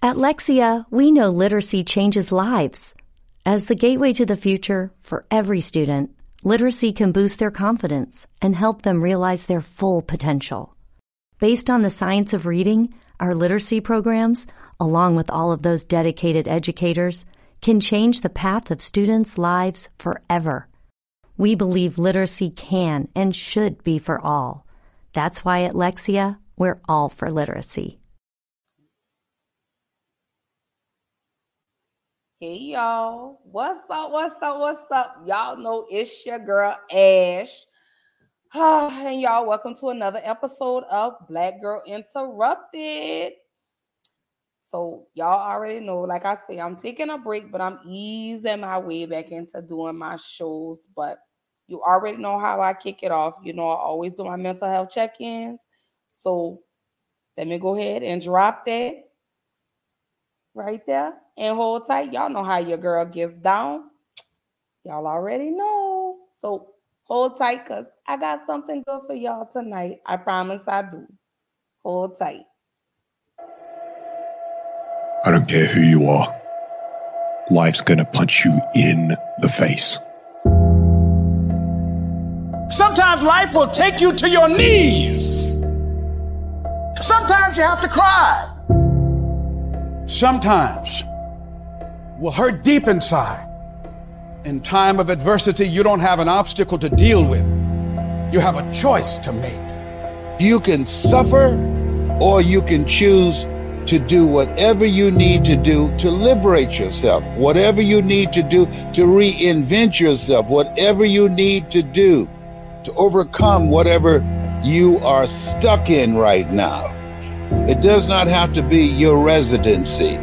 At Lexia, we know literacy changes lives. As the gateway to the future for every student, literacy can boost their confidence and help them realize their full potential. Based on the science of reading, our literacy programs, along with all of those dedicated educators, can change the path of students' lives forever. We believe literacy can and should be for all. That's why at Lexia, we're all for literacy. Hey y'all, what's up? What's up? What's up? Y'all know it's your girl Ash. and y'all, welcome to another episode of Black Girl Interrupted. So, y'all already know, like I say, I'm taking a break, but I'm easing my way back into doing my shows. But you already know how I kick it off. You know, I always do my mental health check ins. So, let me go ahead and drop that right there and hold tight. Y'all know how your girl gets down. Y'all already know. So hold tight because I got something good for y'all tonight. I promise I do. Hold tight. I don't care who you are. Life's gonna punch you in the face. Sometimes life will take you to your knees. Sometimes you have to cry. Sometimes will hurt deep inside. In time of adversity, you don't have an obstacle to deal with. You have a choice to make. You can suffer or you can choose to do whatever you need to do to liberate yourself, whatever you need to do to reinvent yourself, whatever you need to do to overcome whatever you are stuck in right now. It does not have to be your residency.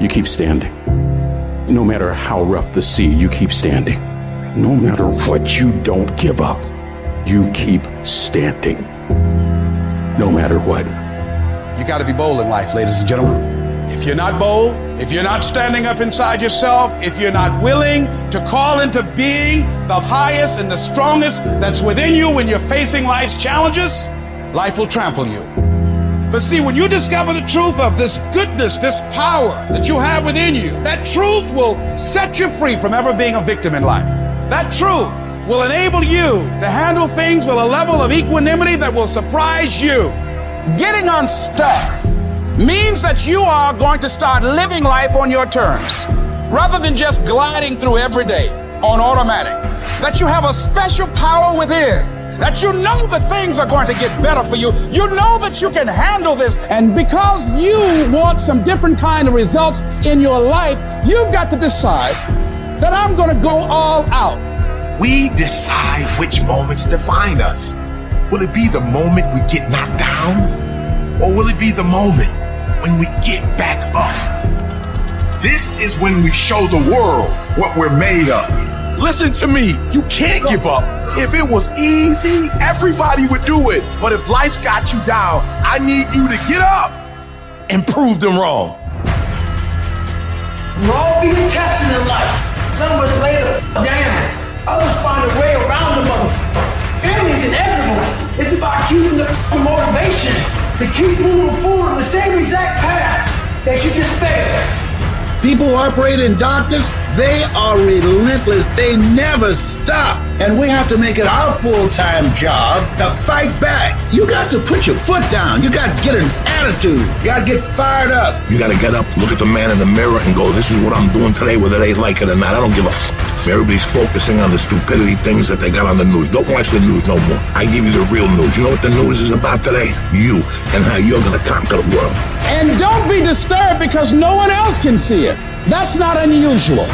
You keep standing. No matter how rough the sea, you keep standing. No matter what, you don't give up. You keep standing. No matter what. You got to be bold in life, ladies and gentlemen. If you're not bold, if you're not standing up inside yourself, if you're not willing to call into being the highest and the strongest that's within you when you're facing life's challenges, life will trample you. But see, when you discover the truth of this goodness, this power that you have within you, that truth will set you free from ever being a victim in life. That truth will enable you to handle things with a level of equanimity that will surprise you. Getting unstuck means that you are going to start living life on your terms rather than just gliding through every day on automatic. That you have a special power within that you know that things are going to get better for you. You know that you can handle this. And because you want some different kind of results in your life, you've got to decide that I'm going to go all out. We decide which moments define us. Will it be the moment we get knocked down? Or will it be the moment when we get back up? This is when we show the world what we're made of. Listen to me. You can't give up. If it was easy, everybody would do it. But if life's got you down, I need you to get up and prove them wrong. We're all being tested in life. Some of us later down. Others find a way around the motherfucker. Family's inevitable. It's about keeping the motivation to keep moving forward on the same exact path that you just failed. People who operate in darkness, they are relentless. They never stop. And we have to make it our full-time job to fight back. You got to put your foot down. You got to get an attitude. You got to get fired up. You got to get up, look at the man in the mirror and go, this is what I'm doing today, whether they like it or not. I don't give a f- Everybody's focusing on the stupidity things that they got on the news. Don't watch the news no more. I give you the real news. You know what the news is about today? You and how you're going to conquer the world. And don't be disturbed because no one else can see it. That's not unusual.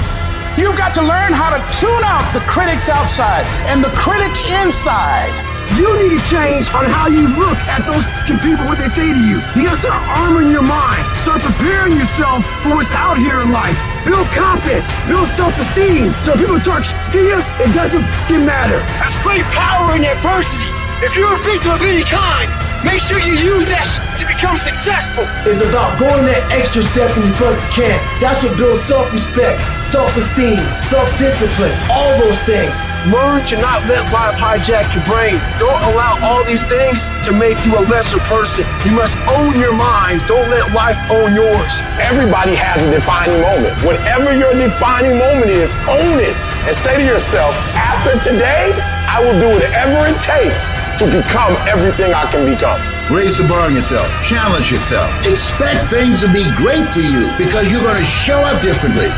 You've got to learn how to tune out the critics outside and the critic inside You need to change on how you look at those people, what they say to you. You gotta start arming your mind. Start preparing yourself for what's out here in life. Build confidence. Build self-esteem. So if people talk to you, it doesn't matter. That's great power in adversity. If you're a victim of any kind, make sure you use that to become successful. It's about going that extra step when you fucking can. That's what builds self-respect, self-esteem, self-discipline, all those things. Learn to not let life hijack your brain. Don't allow all these things to make you a lesser person. You must own your mind. Don't let life own yours. Everybody has a defining moment. Whatever your defining moment is, own it and say to yourself, after today, I will do whatever it takes to become everything I can become. Raise the bar on yourself. Challenge yourself. Expect things to be great for you because you're going to show up differently.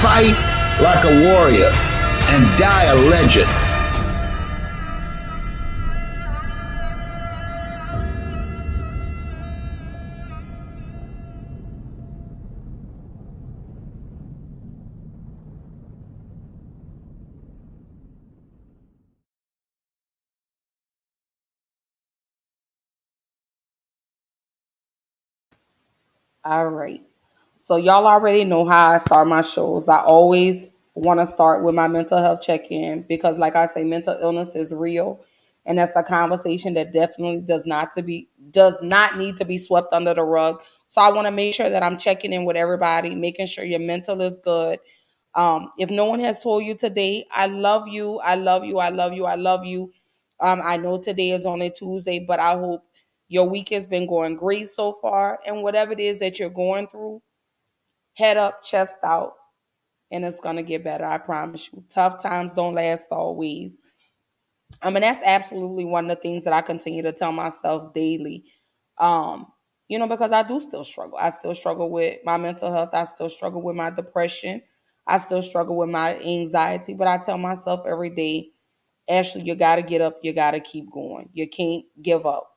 Fight like a warrior and die a legend. All right. So y'all already know how I start my shows. I always want to start with my mental health check-in because like I say mental illness is real and that's a conversation that definitely does not to be does not need to be swept under the rug. So I want to make sure that I'm checking in with everybody, making sure your mental is good. Um, if no one has told you today, I love you, I love you, I love you, I love you. Um, I know today is only Tuesday, but I hope your week has been going great so far. And whatever it is that you're going through, head up, chest out, and it's going to get better. I promise you. Tough times don't last always. I mean, that's absolutely one of the things that I continue to tell myself daily. Um, you know, because I do still struggle. I still struggle with my mental health. I still struggle with my depression. I still struggle with my anxiety. But I tell myself every day, Ashley, you got to get up. You got to keep going. You can't give up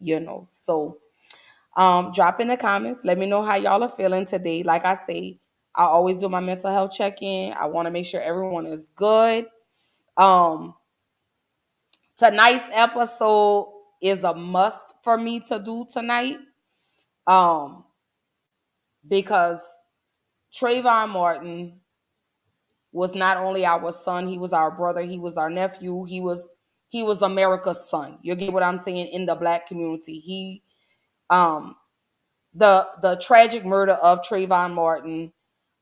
you know. So um drop in the comments. Let me know how y'all are feeling today. Like I say, I always do my mental health check-in. I want to make sure everyone is good. Um tonight's episode is a must for me to do tonight. Um because Trayvon Martin was not only our son, he was our brother, he was our nephew, he was he was America's son. You get what I'm saying in the black community. He um the the tragic murder of Trayvon Martin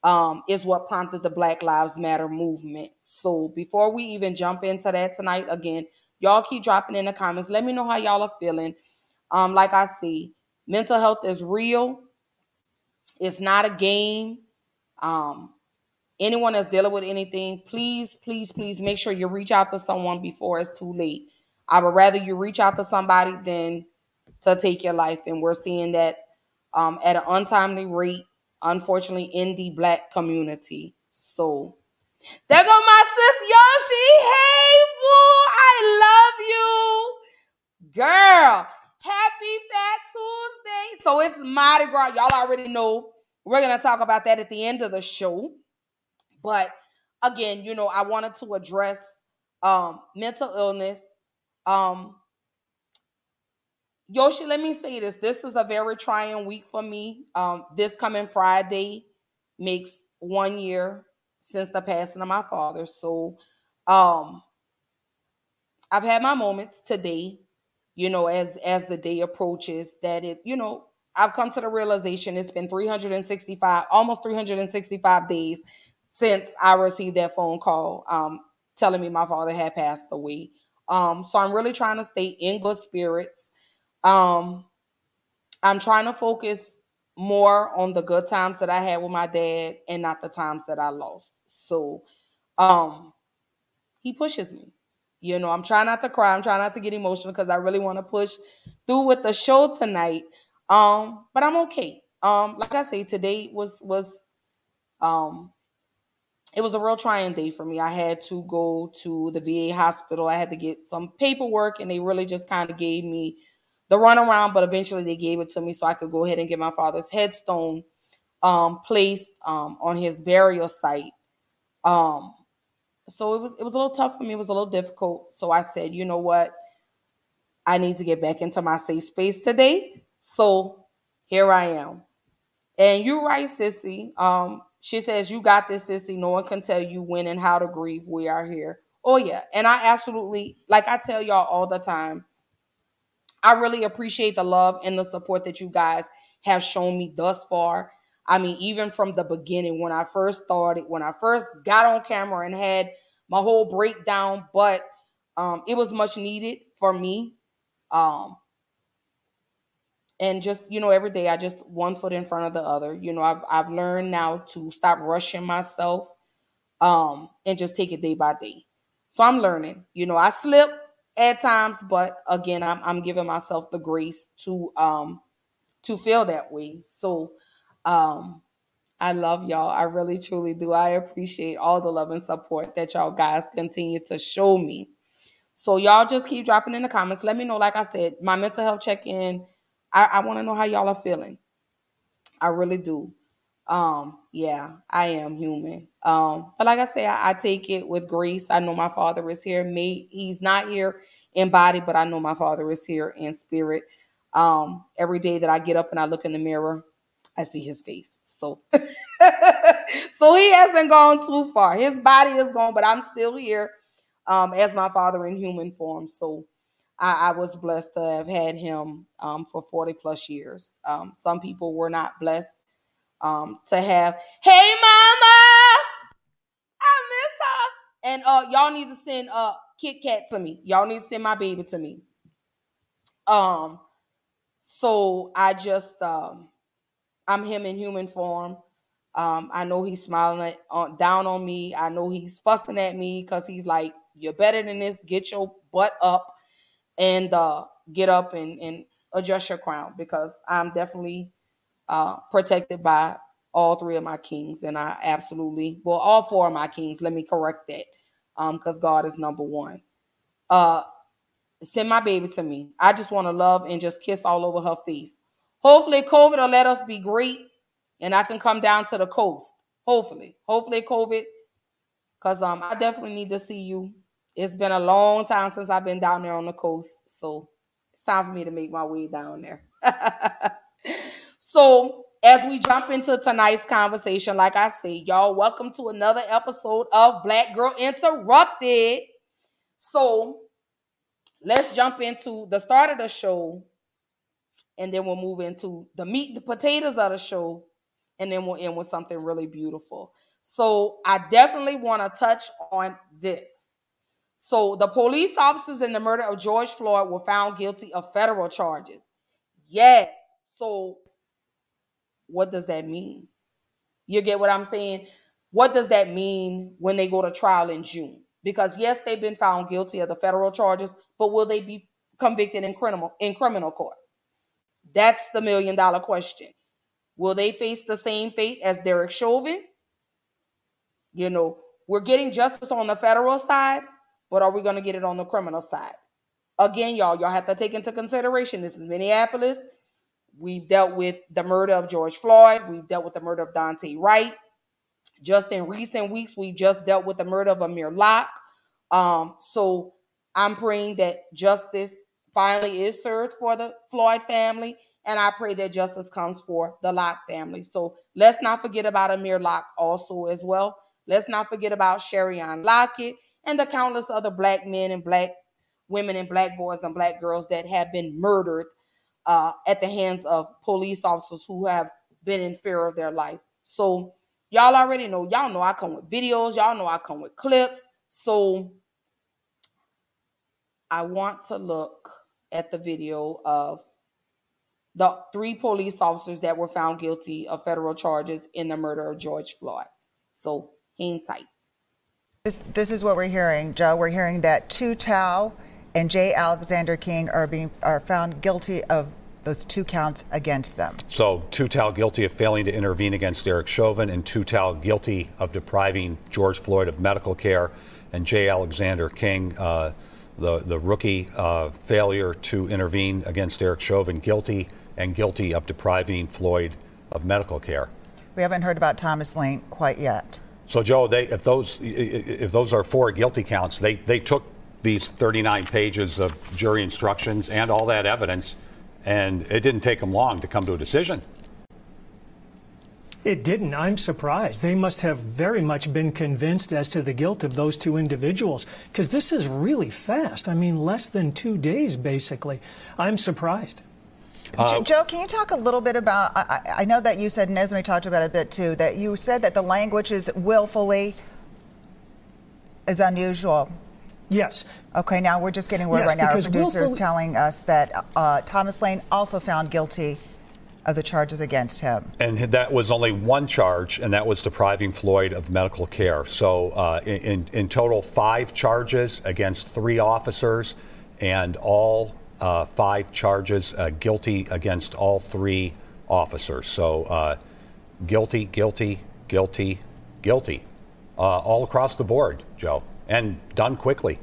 um is what prompted the Black Lives Matter movement. So before we even jump into that tonight, again, y'all keep dropping in the comments. Let me know how y'all are feeling. Um, like I see, mental health is real. It's not a game. Um, anyone that's dealing with anything, please, please, please make sure you reach out to someone before it's too late. I would rather you reach out to somebody than to take your life. And we're seeing that um, at an untimely rate, unfortunately, in the black community. So there go my sis Yoshi. Hey, boo, I love you. Girl, happy Fat Tuesday. So it's Mardi Gras. Y'all already know. We're going to talk about that at the end of the show. But again, you know, I wanted to address um, mental illness. Um, Yoshi, let me say this. This is a very trying week for me. Um, this coming Friday makes one year since the passing of my father. So um, I've had my moments today, you know, as as the day approaches, that it, you know, I've come to the realization it's been 365, almost 365 days since I received that phone call um, telling me my father had passed away. Um, so I'm really trying to stay in good spirits. Um, I'm trying to focus more on the good times that I had with my dad and not the times that I lost. So um, he pushes me. You know, I'm trying not to cry. I'm trying not to get emotional because I really want to push through with the show tonight. Um, but I'm okay. Um, like I say, today was was um it was a real trying day for me. I had to go to the VA hospital. I had to get some paperwork, and they really just kind of gave me the runaround. But eventually, they gave it to me so I could go ahead and get my father's headstone um, placed um, on his burial site. Um, so it was it was a little tough for me. It was a little difficult. So I said, you know what? I need to get back into my safe space today. So here I am. And you're right, Sissy. Um, she says, You got this, Sissy. No one can tell you when and how to grieve. We are here. Oh, yeah. And I absolutely, like I tell y'all all the time, I really appreciate the love and the support that you guys have shown me thus far. I mean, even from the beginning, when I first started, when I first got on camera and had my whole breakdown, but um, it was much needed for me. Um, and just you know, every day I just one foot in front of the other. You know, I've I've learned now to stop rushing myself, um, and just take it day by day. So I'm learning. You know, I slip at times, but again, I'm I'm giving myself the grace to um to feel that way. So um I love y'all. I really truly do. I appreciate all the love and support that y'all guys continue to show me. So y'all just keep dropping in the comments. Let me know. Like I said, my mental health check-in. I, I want to know how y'all are feeling. I really do. Um, yeah, I am human. Um, but like I say, I, I take it with grace. I know my father is here. Me, he's not here in body, but I know my father is here in spirit. Um, every day that I get up and I look in the mirror, I see his face. So so he hasn't gone too far. His body is gone, but I'm still here um, as my father in human form. So I, I was blessed to have had him um, for 40 plus years. Um, some people were not blessed um, to have, hey, mama, I miss her. And uh, y'all need to send uh, Kit Kat to me. Y'all need to send my baby to me. Um, so I just, um, I'm him in human form. Um, I know he's smiling at, uh, down on me. I know he's fussing at me because he's like, "You're better than this. Get your butt up and uh, get up and, and adjust your crown." Because I'm definitely uh, protected by all three of my kings, and I absolutely well, all four of my kings. Let me correct that, because um, God is number one. Uh, send my baby to me. I just want to love and just kiss all over her face. Hopefully, COVID will let us be great and I can come down to the coast. Hopefully, hopefully, COVID, because um, I definitely need to see you. It's been a long time since I've been down there on the coast, so it's time for me to make my way down there. so, as we jump into tonight's conversation, like I say, y'all, welcome to another episode of Black Girl Interrupted. So, let's jump into the start of the show, and then we'll move into the meat, the potatoes of the show, and then we'll end with something really beautiful. So I definitely want to touch on this. So the police officers in the murder of George Floyd were found guilty of federal charges. Yes. So what does that mean? You get what I'm saying? What does that mean when they go to trial in June? Because yes, they've been found guilty of the federal charges, but will they be convicted in criminal in criminal court? That's the million dollar question. Will they face the same fate as Derek Chauvin? You know, we're getting justice on the federal side, but are we going to get it on the criminal side? Again, y'all, y'all have to take into consideration this is Minneapolis. We've dealt with the murder of George Floyd. We've dealt with the murder of Daunte Wright. Just in recent weeks, we've just dealt with the murder of Amir Locke. Um, so I'm praying that justice finally is served for the Floyd family and I pray that justice comes for the Locke family. So let's not forget about Amir Locke also as well. Let's not forget about Sherian Lockett and the countless other black men and black women and black boys and black girls that have been murdered uh, at the hands of police officers who have been in fear of their life. So y'all already know. Y'all know I come with videos. Y'all know I come with clips. So I want to look at the video of the three police officers that were found guilty of federal charges in the murder of George Floyd. So hang tight. This, this is what we're hearing, Joe. We're hearing that Tou Thao and J. Alexander Kueng are being are found guilty of those two counts against them. So Tou Thao guilty of failing to intervene against Derek Chauvin, and Tou Thao guilty of depriving George Floyd of medical care, and J. Alexander Kueng, uh, the the rookie, uh, failure to intervene against Derek Chauvin, guilty and guilty of depriving Floyd of medical care. We haven't heard about Thomas Lane quite yet. So, Joe, they, if those if those are four guilty counts, they they took these 39 pages of jury instructions and all that evidence, and it didn't take them long to come to a decision. It didn't. I'm surprised. They must have very much been convinced as to the guilt of those two individuals because this is really fast. I mean, less than two days, basically. I'm surprised. Uh, Joe, can you talk a little bit about? I, I, know that you said, and Esme talked about it a bit too, that you said that the language is willfully is unusual. Yes. Okay, now we're just getting word yes, right now. Our producer is telling us that uh, Thomas Lane also found guilty of the charges against him. And that was only one charge, and that was depriving Floyd of medical care. So, uh, in, in total, five charges against three officers, and all five charges uh, guilty against all three officers. So, uh, guilty, guilty, guilty, guilty, uh, all across the board, Joe, and done quickly.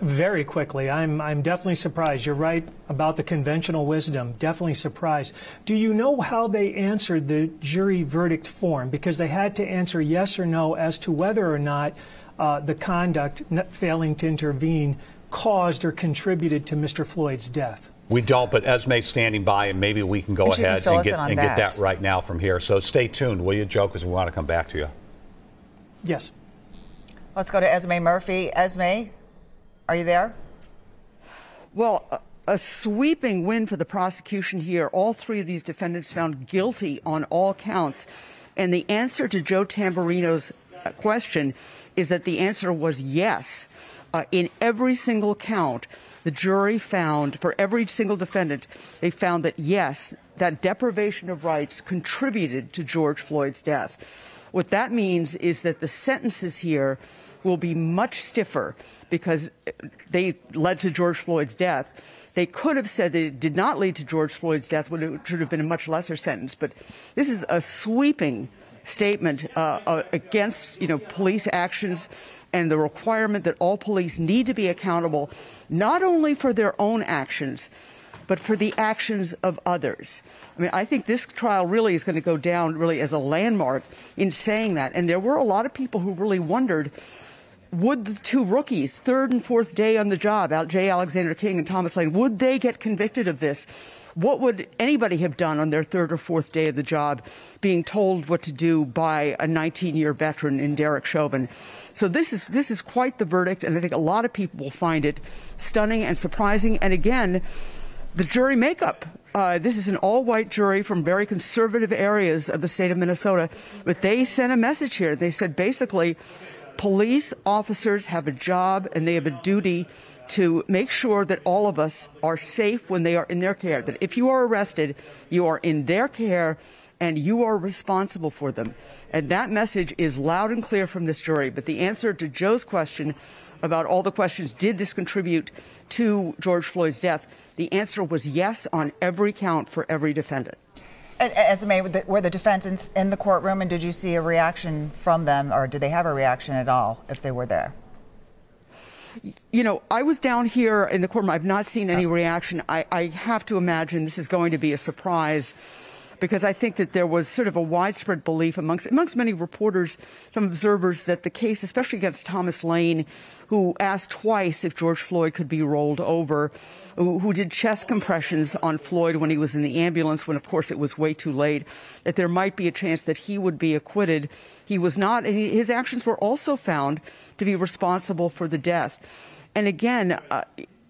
Very quickly. I'm, I'm definitely surprised. You're right about the conventional wisdom. Definitely surprised. Do you know how they answered the jury verdict form? Because they had to answer yes or no as to whether or not uh, the conduct failing to intervene caused or contributed to Mr. Floyd's death. We don't, but Esme's standing by, and maybe we can go and ahead can and, get, and that. get that right now from here. So stay tuned, will you, Joe? Because we want to come back to you. Yes. Let's go to Esme Murphy. Esme, are you there? Well, a, a sweeping win for the prosecution here. All three of these defendants found guilty on all counts. And the answer to Joe Tamburino's uh, question is that the answer was yes. Uh, in every single count, the jury found, for every single defendant, they found that yes, that deprivation of rights contributed to George Floyd's death. What that means is that the sentences here will be much stiffer because they led to George Floyd's death. They could have said that it did not lead to George Floyd's death, it should have been a much lesser sentence. But this is a sweeping statement uh, uh, against, you know, police actions and the requirement that all police need to be accountable not only for their own actions, but for the actions of others. I mean, I think this trial really is going to go down really as a landmark in saying that. And there were a lot of people who really wondered would the two rookies, third and fourth day on the job, out J. Alexander Kueng and Thomas Lane, would they get convicted of this? What would anybody have done on their third or fourth day of the job, being told what to do by a 19-year veteran in Derek Chauvin? So this is this is quite the verdict, and I think a lot of people will find it stunning and surprising. And again, the jury makeup. Uh, this is an all-white jury from very conservative areas of the state of Minnesota, but they sent a message here. They said basically police officers have a job and they have a duty to make sure that all of us are safe when they are in their care. That if you are arrested, you are in their care and you are responsible for them. And that message is loud and clear from this jury. But the answer to Joe's question about all the questions, did this contribute to George Floyd's death? The answer was yes on every count for every defendant. Esme, were the defendants in the courtroom, and did you see a reaction from them, or did they have a reaction at all if they were there? You know, I was down here in the courtroom. I've not seen any reaction. I, I have to imagine this is going to be a surprise because I think that there was sort of a widespread belief amongst amongst many reporters, some observers, that the case, especially against Thomas Lane, who asked twice if George Floyd could be rolled over, who, who did chest compressions on Floyd when he was in the ambulance, when of course it was way too late, that there might be a chance that he would be acquitted. He was not, and his actions were also found to be responsible for the death. And again, uh,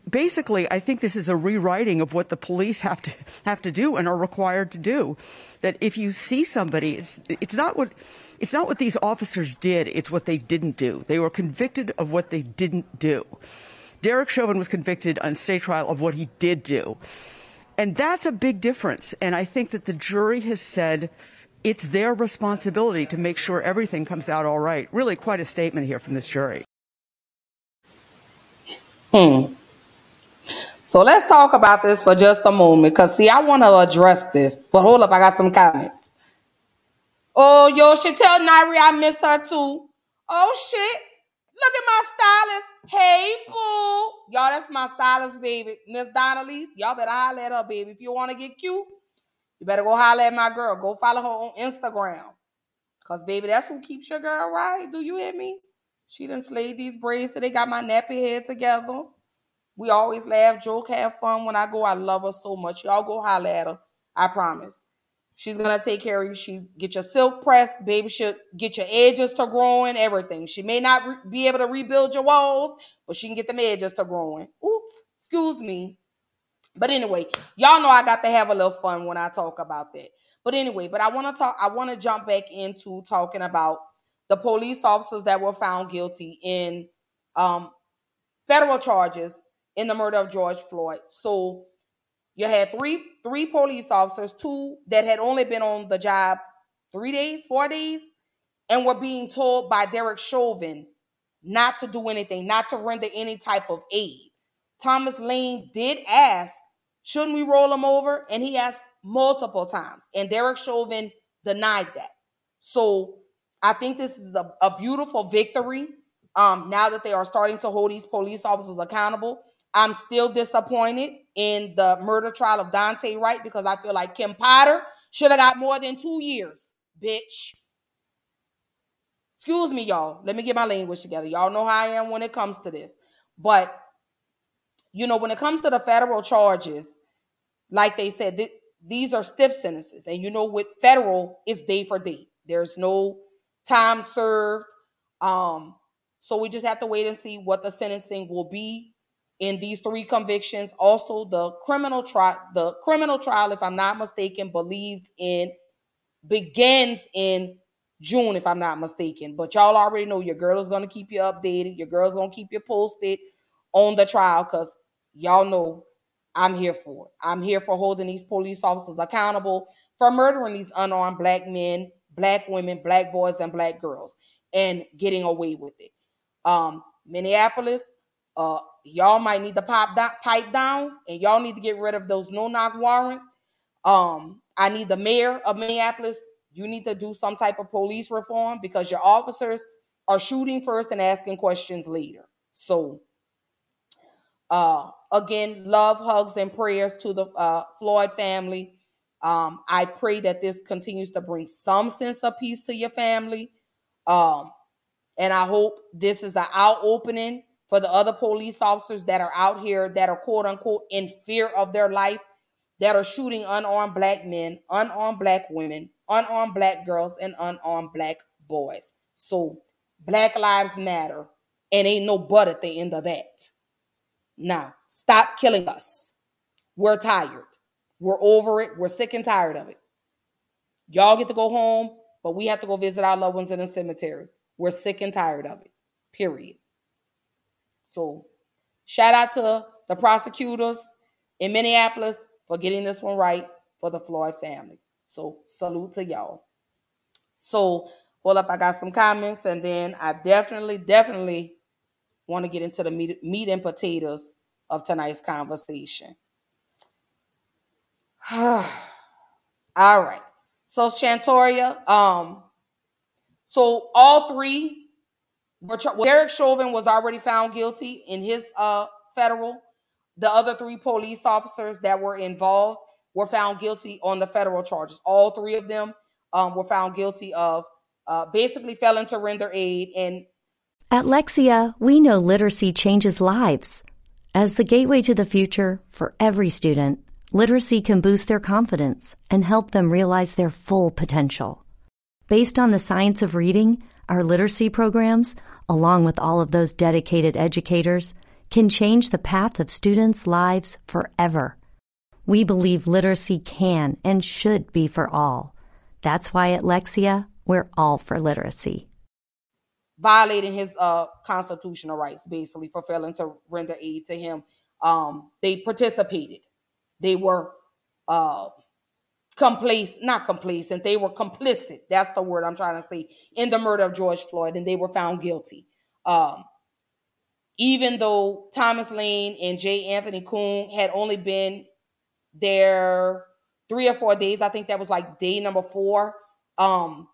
basically, I think this is a rewriting of what the police have to have to do and are required to do. That if you see somebody, it's, it's not what it's not what these officers did; it's what they didn't do. They were convicted of what they didn't do. Derek Chauvin was convicted on state trial of what he did do, and that's a big difference. And I think that the jury has said. It's their responsibility to make sure everything comes out all right. Really, quite a statement here from this jury. Hmm. So let's talk about this for just a moment. Because, see, I want to address this. But hold up, I got some comments. Oh, yo, should tell Nairi I miss her too. Oh, shit. Look at my stylist. Hey, boo. Y'all, that's my stylist, baby. Miss Donnelly. Y'all better holler at her, baby. If you want to get cute, you better go holler at my girl. Go follow her on Instagram. Because, baby, that's who keeps your girl right. Do you hear me? She done slayed these braids so they got my nappy head together. We always laugh, joke, have fun when I go. I love her so much. Y'all go holler at her. I promise. She's gonna take care of you. She's get your silk pressed, baby. She'll get your edges to growing, everything. She may not re- be able to rebuild your walls, but she can get them edges to growing. Oops, excuse me. But anyway, y'all know I got to have a little fun when I talk about that. But anyway, but I want to talk. I want to jump back into talking about the police officers that were found guilty in um, federal charges in the murder of George Floyd. So you had three three police officers, two that had only been on the job three days, four days, and were being told by Derek Chauvin not to do anything, not to render any type of aid. Thomas Lane did ask, shouldn't we roll him over? And he asked multiple times, and Derek Chauvin denied that. So I think this is a, a beautiful victory. Um, now that they are starting to hold these police officers accountable, I'm still disappointed in the murder trial of Daunte Wright because I feel like Kim Potter should have got more than two years, bitch. Excuse me, y'all. Let me get my language together. Y'all know how I am when it comes to this. But, you know, when it comes to the federal charges, like they said, th- these are stiff sentences. And, you know, with federal, it's day for day. There's no time served. Um, so we just have to wait and see what the sentencing will be in these three convictions. Also, the criminal trial, the criminal trial, if I'm not mistaken, believes in begins in June, if I'm not mistaken. But y'all already know your girl is gonna keep you updated. Your girl's gonna keep you posted on the trial because y'all know I'm here for it. I'm here for holding these police officers accountable for murdering these unarmed black men, black women, black boys, and black girls and getting away with it. Um, Minneapolis, uh, y'all might need to pop that pipe down and y'all need to get rid of those no-knock warrants. Um, I need the mayor of Minneapolis. You need to do some type of police reform because your officers are shooting first and asking questions later. So uh again, love, hugs, and prayers to the uh, Floyd family. Um, I pray that this continues to bring some sense of peace to your family. Um, and I hope this is an eye opening for the other police officers that are out here that are quote unquote in fear of their life, that are shooting unarmed black men, unarmed black women, unarmed black girls, and unarmed black boys. So Black Lives Matter, and ain't no but at the end of that. Now, stop killing us. We're tired. We're over it. We're sick and tired of it. Y'all get to go home, but we have to go visit our loved ones in the cemetery. We're sick and tired of it. Period. So, shout out to the prosecutors in Minneapolis for getting this one right for the Floyd family. So, salute to y'all. So, hold up, I got some comments, and then I definitely, definitely want to get into the meat, meat and potatoes of tonight's conversation. All right. So Shantoria, um, so all three Derek Chauvin was already found guilty in his uh federal. The other three police officers that were involved were found guilty on the federal charges. All three of them um, were found guilty of uh, basically failing to render aid and At Lexia, we know literacy changes lives. As the gateway to the future for every student, literacy can boost their confidence and help them realize their full potential. Based on the science of reading, our literacy programs, along with all of those dedicated educators, can change the path of students' lives forever. We believe literacy can and should be for all. That's why at Lexia, we're all for literacy. violating his uh constitutional rights basically for failing to render aid to him um they participated they were uh complacent not complacent they were complicit. That's the word i'm trying to say. In the murder of george floyd and they were found guilty. Um even though thomas lane and j. Anthony Kueng had only been there three or four days i think that was like day number four um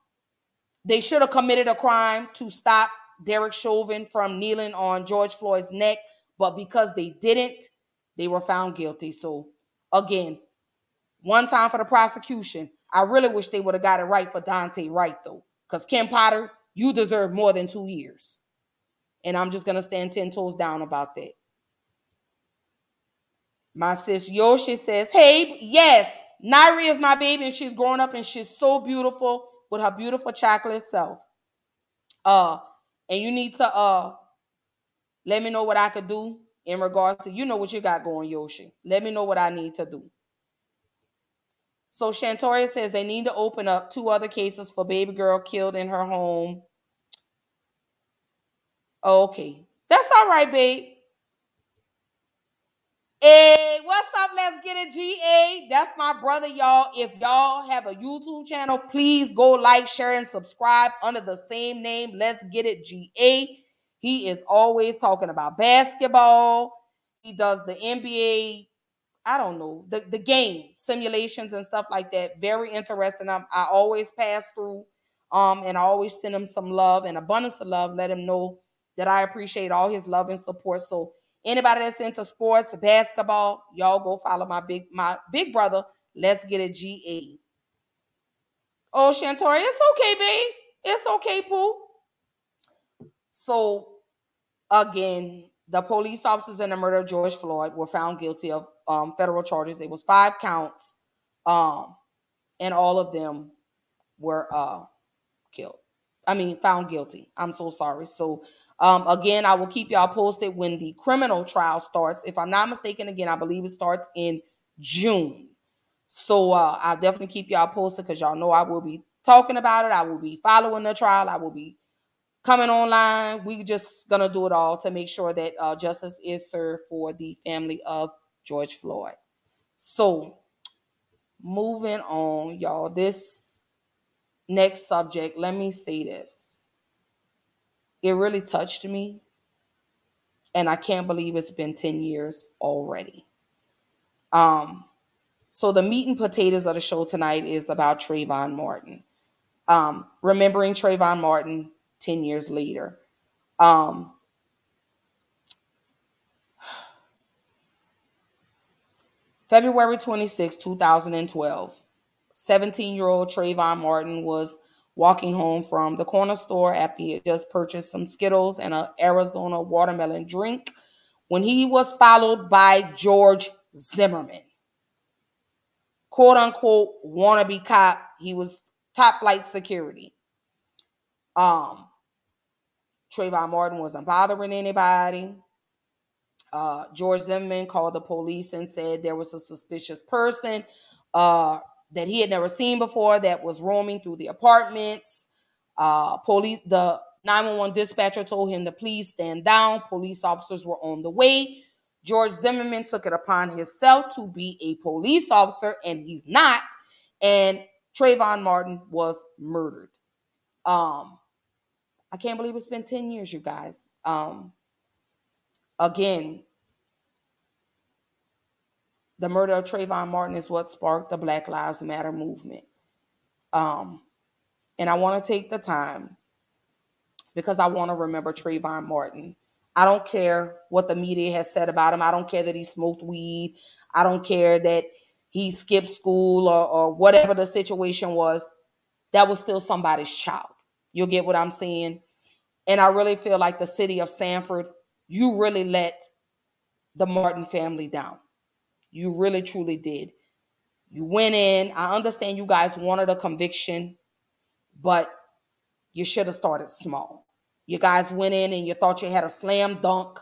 they should have committed a crime to stop Derek Chauvin from kneeling on George Floyd's neck, but because they didn't, they were found guilty. So, again, one time for the prosecution. I really wish they would have got it right for Daunte Wright, though, because Kim Potter, you deserve more than two years. And I'm just gonna stand 10 toes down about that. My sis Yoshi says, Hey, yes, Nairi is my baby, and she's growing up and she's so beautiful with her beautiful chocolate self. Uh, and you need to uh let me know what I could do in regards to you know what you got going, Yoshi. Let me know what I need to do. So Shantoria says they need to open up two other cases for baby girl killed in her home. Okay. That's all right, babe. Hey, what's up? Let's get it, GA. That's my brother, y'all. If y'all have a YouTube channel, please go like, share, and subscribe under the same name. Let's get it, GA. He is always talking about basketball. He does the NBA, I don't know, the, the game simulations and stuff like that. Very interesting. I, I always pass through um, and I always send him some love and abundance of love. Let him know that I appreciate all his love and support. So anybody that's into sports, basketball, y'all go follow my big my big brother. Let's get a GA. Oh, Shantori, it's okay, babe. It's okay, Pooh. So again, the police officers in the murder of George Floyd were found guilty of um, federal charges. It was five counts, um, and all of them were uh, killed. I mean, found guilty. I'm so sorry. So um, again, I will keep y'all posted when the criminal trial starts. If I'm not mistaken, again, I believe it starts in June. So uh, I'll definitely keep y'all posted because y'all know I will be talking about it. I will be following the trial. I will be coming online. We're just gonna do it all to make sure that uh, justice is served for the family of George Floyd. So, moving on, y'all. This next subject, let me say this. It really touched me, and I can't believe it's been 10 years already. Um, so the meat and potatoes of the show tonight is about Trayvon Martin. Um, remembering Trayvon Martin 10 years later. Um, February 26, 2012, 17 year old Trayvon Martin was walking home from the corner store after he had just purchased some Skittles and an Arizona watermelon drink when he was followed by George Zimmerman, quote unquote wannabe cop. He was top flight security. Um, Trayvon Martin wasn't bothering anybody. Uh, George Zimmerman called the police and said there was a suspicious person uh, that he had never seen before that was roaming through the apartments. Uh, police, the 911 dispatcher told him to please stand down. Police officers were on the way. George Zimmerman took it upon himself to be a police officer, and he's not. And Trayvon Martin was murdered. Um, I can't believe it's been 10 years, you guys. Um, again, the murder of Trayvon Martin is what sparked the Black Lives Matter movement. Um, and I want to take the time because I want to remember Trayvon Martin. I don't care what the media has said about him. I don't care that he smoked weed. I don't care that he skipped school or, or whatever the situation was. That was still somebody's child. You'll get what I'm saying? And I really feel like the city of Sanford, you really let the Martin family down. You really truly did. You went in. I understand you guys wanted a conviction, but you should have started small. You guys went in and you thought you had a slam dunk.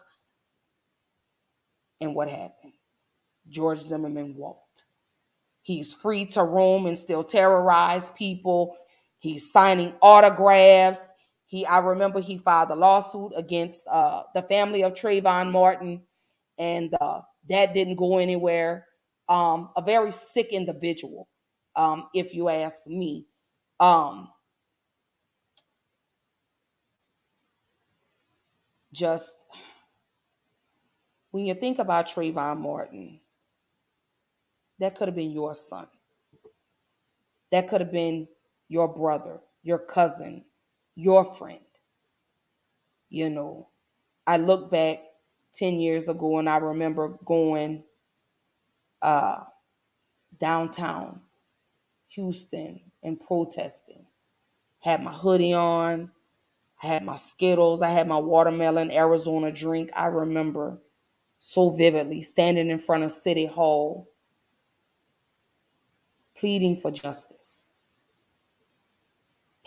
And what happened? George Zimmerman walked. He's free to roam and still terrorize people He's signing autographs. He, I remember he filed a lawsuit against uh, the family of Trayvon Martin, and uh, that didn't go anywhere. Um, a very sick individual, um, if you ask me. Um, just when you think about Trayvon Martin, that could have been your son. That could have been your brother, your cousin, your friend. You know, I look back 10 years ago and I remember going uh, downtown Houston and protesting. Had my hoodie on. I had my Skittles, I had my watermelon Arizona drink. I remember so vividly standing in front of City Hall pleading for justice,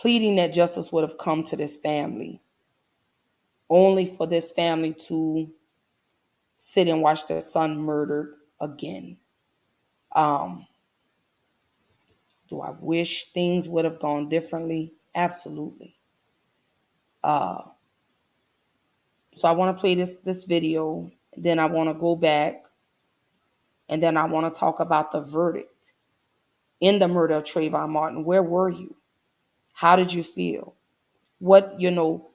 pleading that justice would have come to this family, only for this family to sit and watch their son murdered again. Um, do I wish things would have gone differently? Absolutely. Uh, so I want to play this this video. Then I want to go back, and then I want to talk about the verdict in the murder of Trayvon Martin. Where were you? How did you feel? What you know?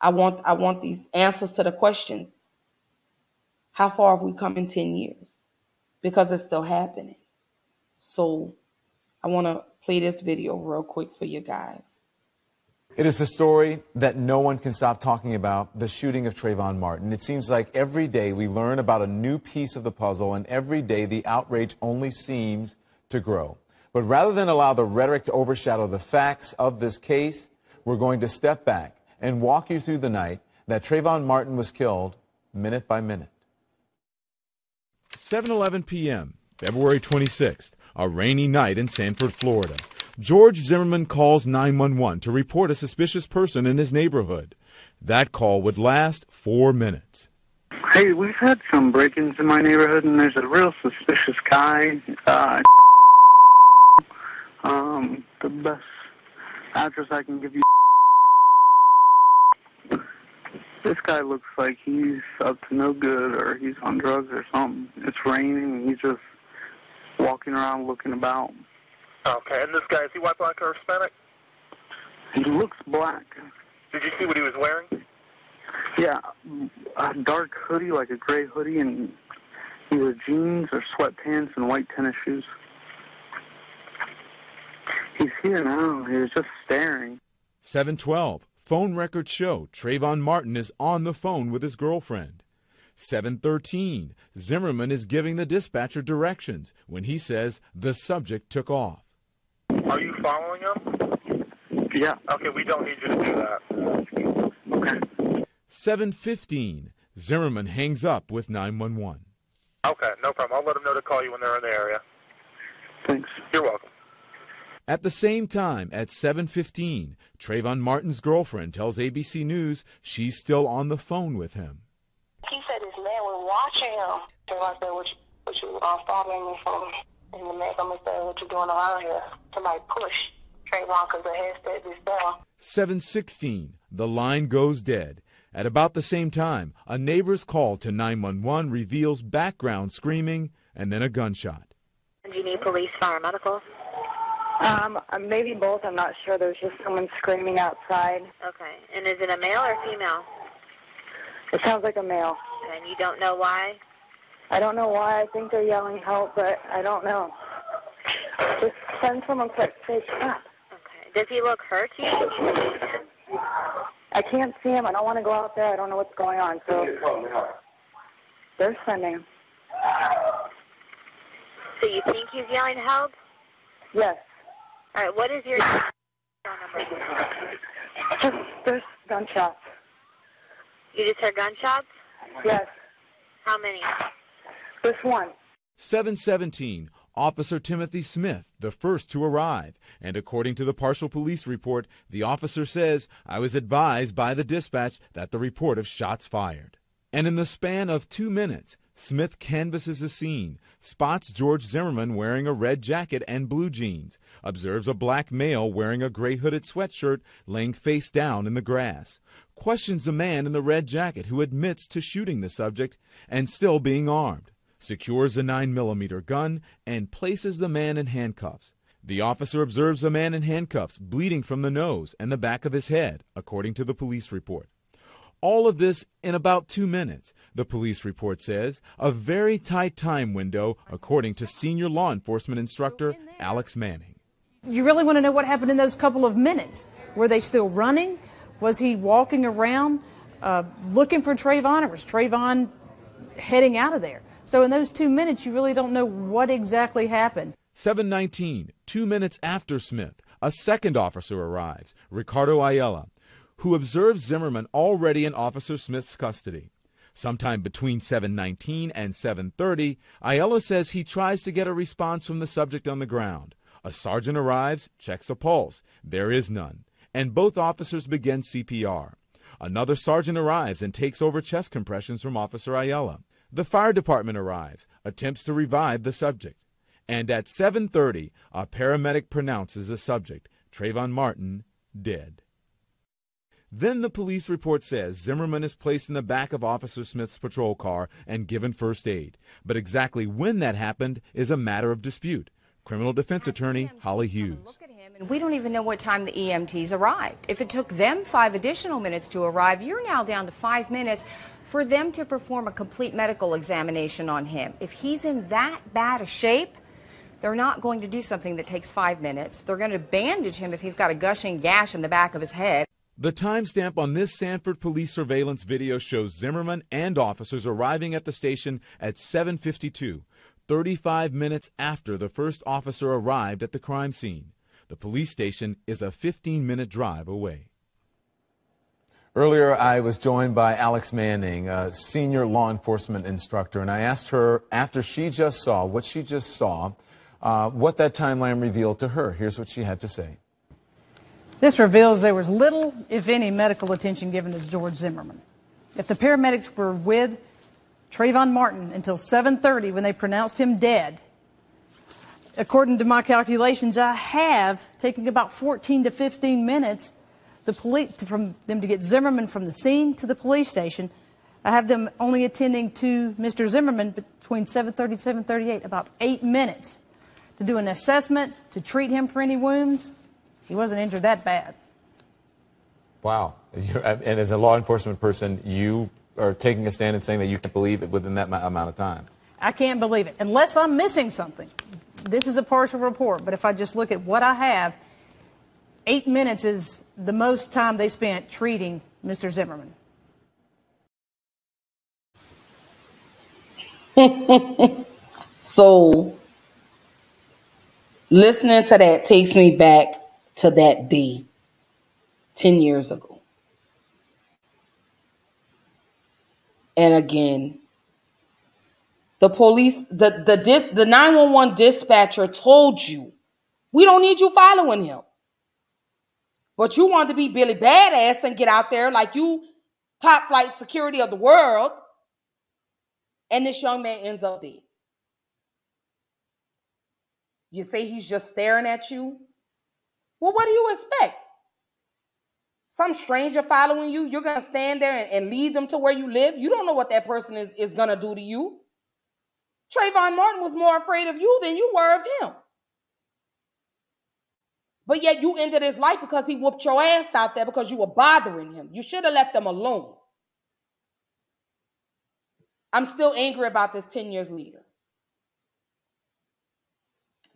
I want I want these answers to the questions. How far have we come in ten years? Because it's still happening. So I want to play this video real quick for you guys. It is a story that no one can stop talking about the shooting of Trayvon Martin. It seems like every day we learn about a new piece of the puzzle, and every day the outrage only seems to grow. But rather than allow the rhetoric to overshadow the facts of this case, we're going to step back and walk you through the night that Trayvon Martin was killed minute by minute. 7:11 p.m., February 26th, a rainy night in Sanford, Florida. George Zimmerman calls 911 to report a suspicious person in his neighborhood. That call would last four minutes. Hey, we've had some break-ins in my neighborhood, and there's a real suspicious guy. Uh, um, the best address I can give you. This guy looks like he's up to no good, or he's on drugs or something. It's raining, and he's just walking around looking about. Okay, and this guy, is he white, black, or Hispanic? He looks black. Did you see what he was wearing? Yeah, a dark hoodie, like a gray hoodie, and either jeans or sweatpants and white tennis shoes. He's here now. He was just staring. 712. Phone records show Trayvon Martin is on the phone with his girlfriend. 713. Zimmerman is giving the dispatcher directions when he says the subject took off. Are you following him? Yeah. Okay, we don't need you to do that. Okay. 715. Zimmerman hangs up with 911. Okay, no problem. I'll let them know to call you when they're in the area. Thanks. You're welcome. At the same time, at 7:15, Trayvon Martin's girlfriend tells ABC News she's still on the phone with him. He said his man was watching him. So I said, what you, what you uh, following me from? And the man come and said, what you doing around here? Somebody push Trayvon because the head said this down. 716, the line goes dead. At about the same time, a neighbor's call to 911 reveals background screaming and then a gunshot. Do you need police, fire, medical? Um, maybe both. I'm not sure. There's just someone screaming outside. Okay. And is it a male or female? It sounds like a male. And you don't know why? I don't know why. I think they're yelling help, but I don't know. Just send someone quick. Say stop. Okay. Does he look hurt you? I can't see him. I don't want to go out there. I don't know what's going on. So they're sending. So you think he's yelling help? Yes. All right. What is your phone number? Just there's gunshots. You just heard gunshots? Yes. How many? This one. 717, Officer Timothy Smith, the first to arrive. And according to the partial police report, the officer says, I was advised by the dispatch that the report of shots fired. And in the span of two minutes, Smith canvasses the scene, spots George Zimmerman wearing a red jacket and blue jeans, observes a black male wearing a gray hooded sweatshirt laying face down in the grass, questions the man in the red jacket who admits to shooting the subject and still being armed, secures a 9mm gun, and places the man in handcuffs. The officer observes the man in handcuffs bleeding from the nose and the back of his head, according to the police report. All of this in about two minutes, the police report says, a very tight time window, according to senior law enforcement instructor Alex Manning. You really want to know what happened in those couple of minutes. Were they still running? Was he walking around uh, looking for Trayvon, or was Trayvon heading out of there? So in those two minutes, you really don't know what exactly happened. 719, two minutes after Smith, a second officer arrives, Ricardo Ayala, who observed Zimmerman already in Officer Smith's custody. Sometime between 7:19 and 7:30, Ayala says he tries to get a response from the subject on the ground. A sergeant arrives, checks a pulse. There is none, and both officers begin CPR. Another sergeant arrives and takes over chest compressions from Officer Ayala. The fire department arrives, attempts to revive the subject. And at 7:30, a paramedic pronounces the subject, Trayvon Martin, dead. Then the police report says Zimmerman is placed in the back of Officer Smith's patrol car and given first aid. But exactly when that happened is a matter of dispute. Criminal defense attorney Holly Hughes. And we don't even know what time the EMTs arrived. If it took them five additional minutes to arrive, you're now down to five minutes for them to perform a complete medical examination on him. If he's in that bad a shape, they're not going to do something that takes five minutes. They're going to bandage him if he's got a gushing gash in the back of his head. The timestamp on this Sanford police surveillance video shows Zimmerman and officers arriving at the station at 7:52, 35 minutes after the first officer arrived at the crime scene. The police station is a 15-minute drive away. Earlier, I was joined by Alex Manning, a senior law enforcement instructor, and I asked her after she just saw what she just saw, uh, what that timeline revealed to her. Here's what she had to say. This reveals there was little, if any, medical attention given to George Zimmerman. If the paramedics were with Trayvon Martin until 7:30 when they pronounced him dead, according to my calculations, I have taken about 14 to 15 minutes the police from them to get Zimmerman from the scene to the police station. I have them only attending to Mr. Zimmerman between 7:30 and 7:38, about eight minutes to do an assessment, to treat him for any wounds, he wasn't injured that bad. Wow. And as a law enforcement person, you are taking a stand and saying that you can't believe it within that amount of time. I can't believe it. Unless I'm missing something. This is a partial report, but if I just look at what I have, eight minutes is the most time they spent treating Mr. Zimmerman. so, listening to that takes me back to that day 10 years ago. And again, the police, the the dis, the 911 dispatcher told you, we don't need you following him. But you want to be Billy Badass and get out there like you top flight security of the world. And this young man ends up dead. You say he's just staring at you. Well, what do you expect? Some stranger following you, you're going to stand there and, and, lead them to where you live. You don't know what that person is, is going to do to you. Trayvon Martin was more afraid of you than you were of him. But yet you ended his life because he whooped your ass out there because you were bothering him. You should have left them alone. I'm still angry about this 10 years later.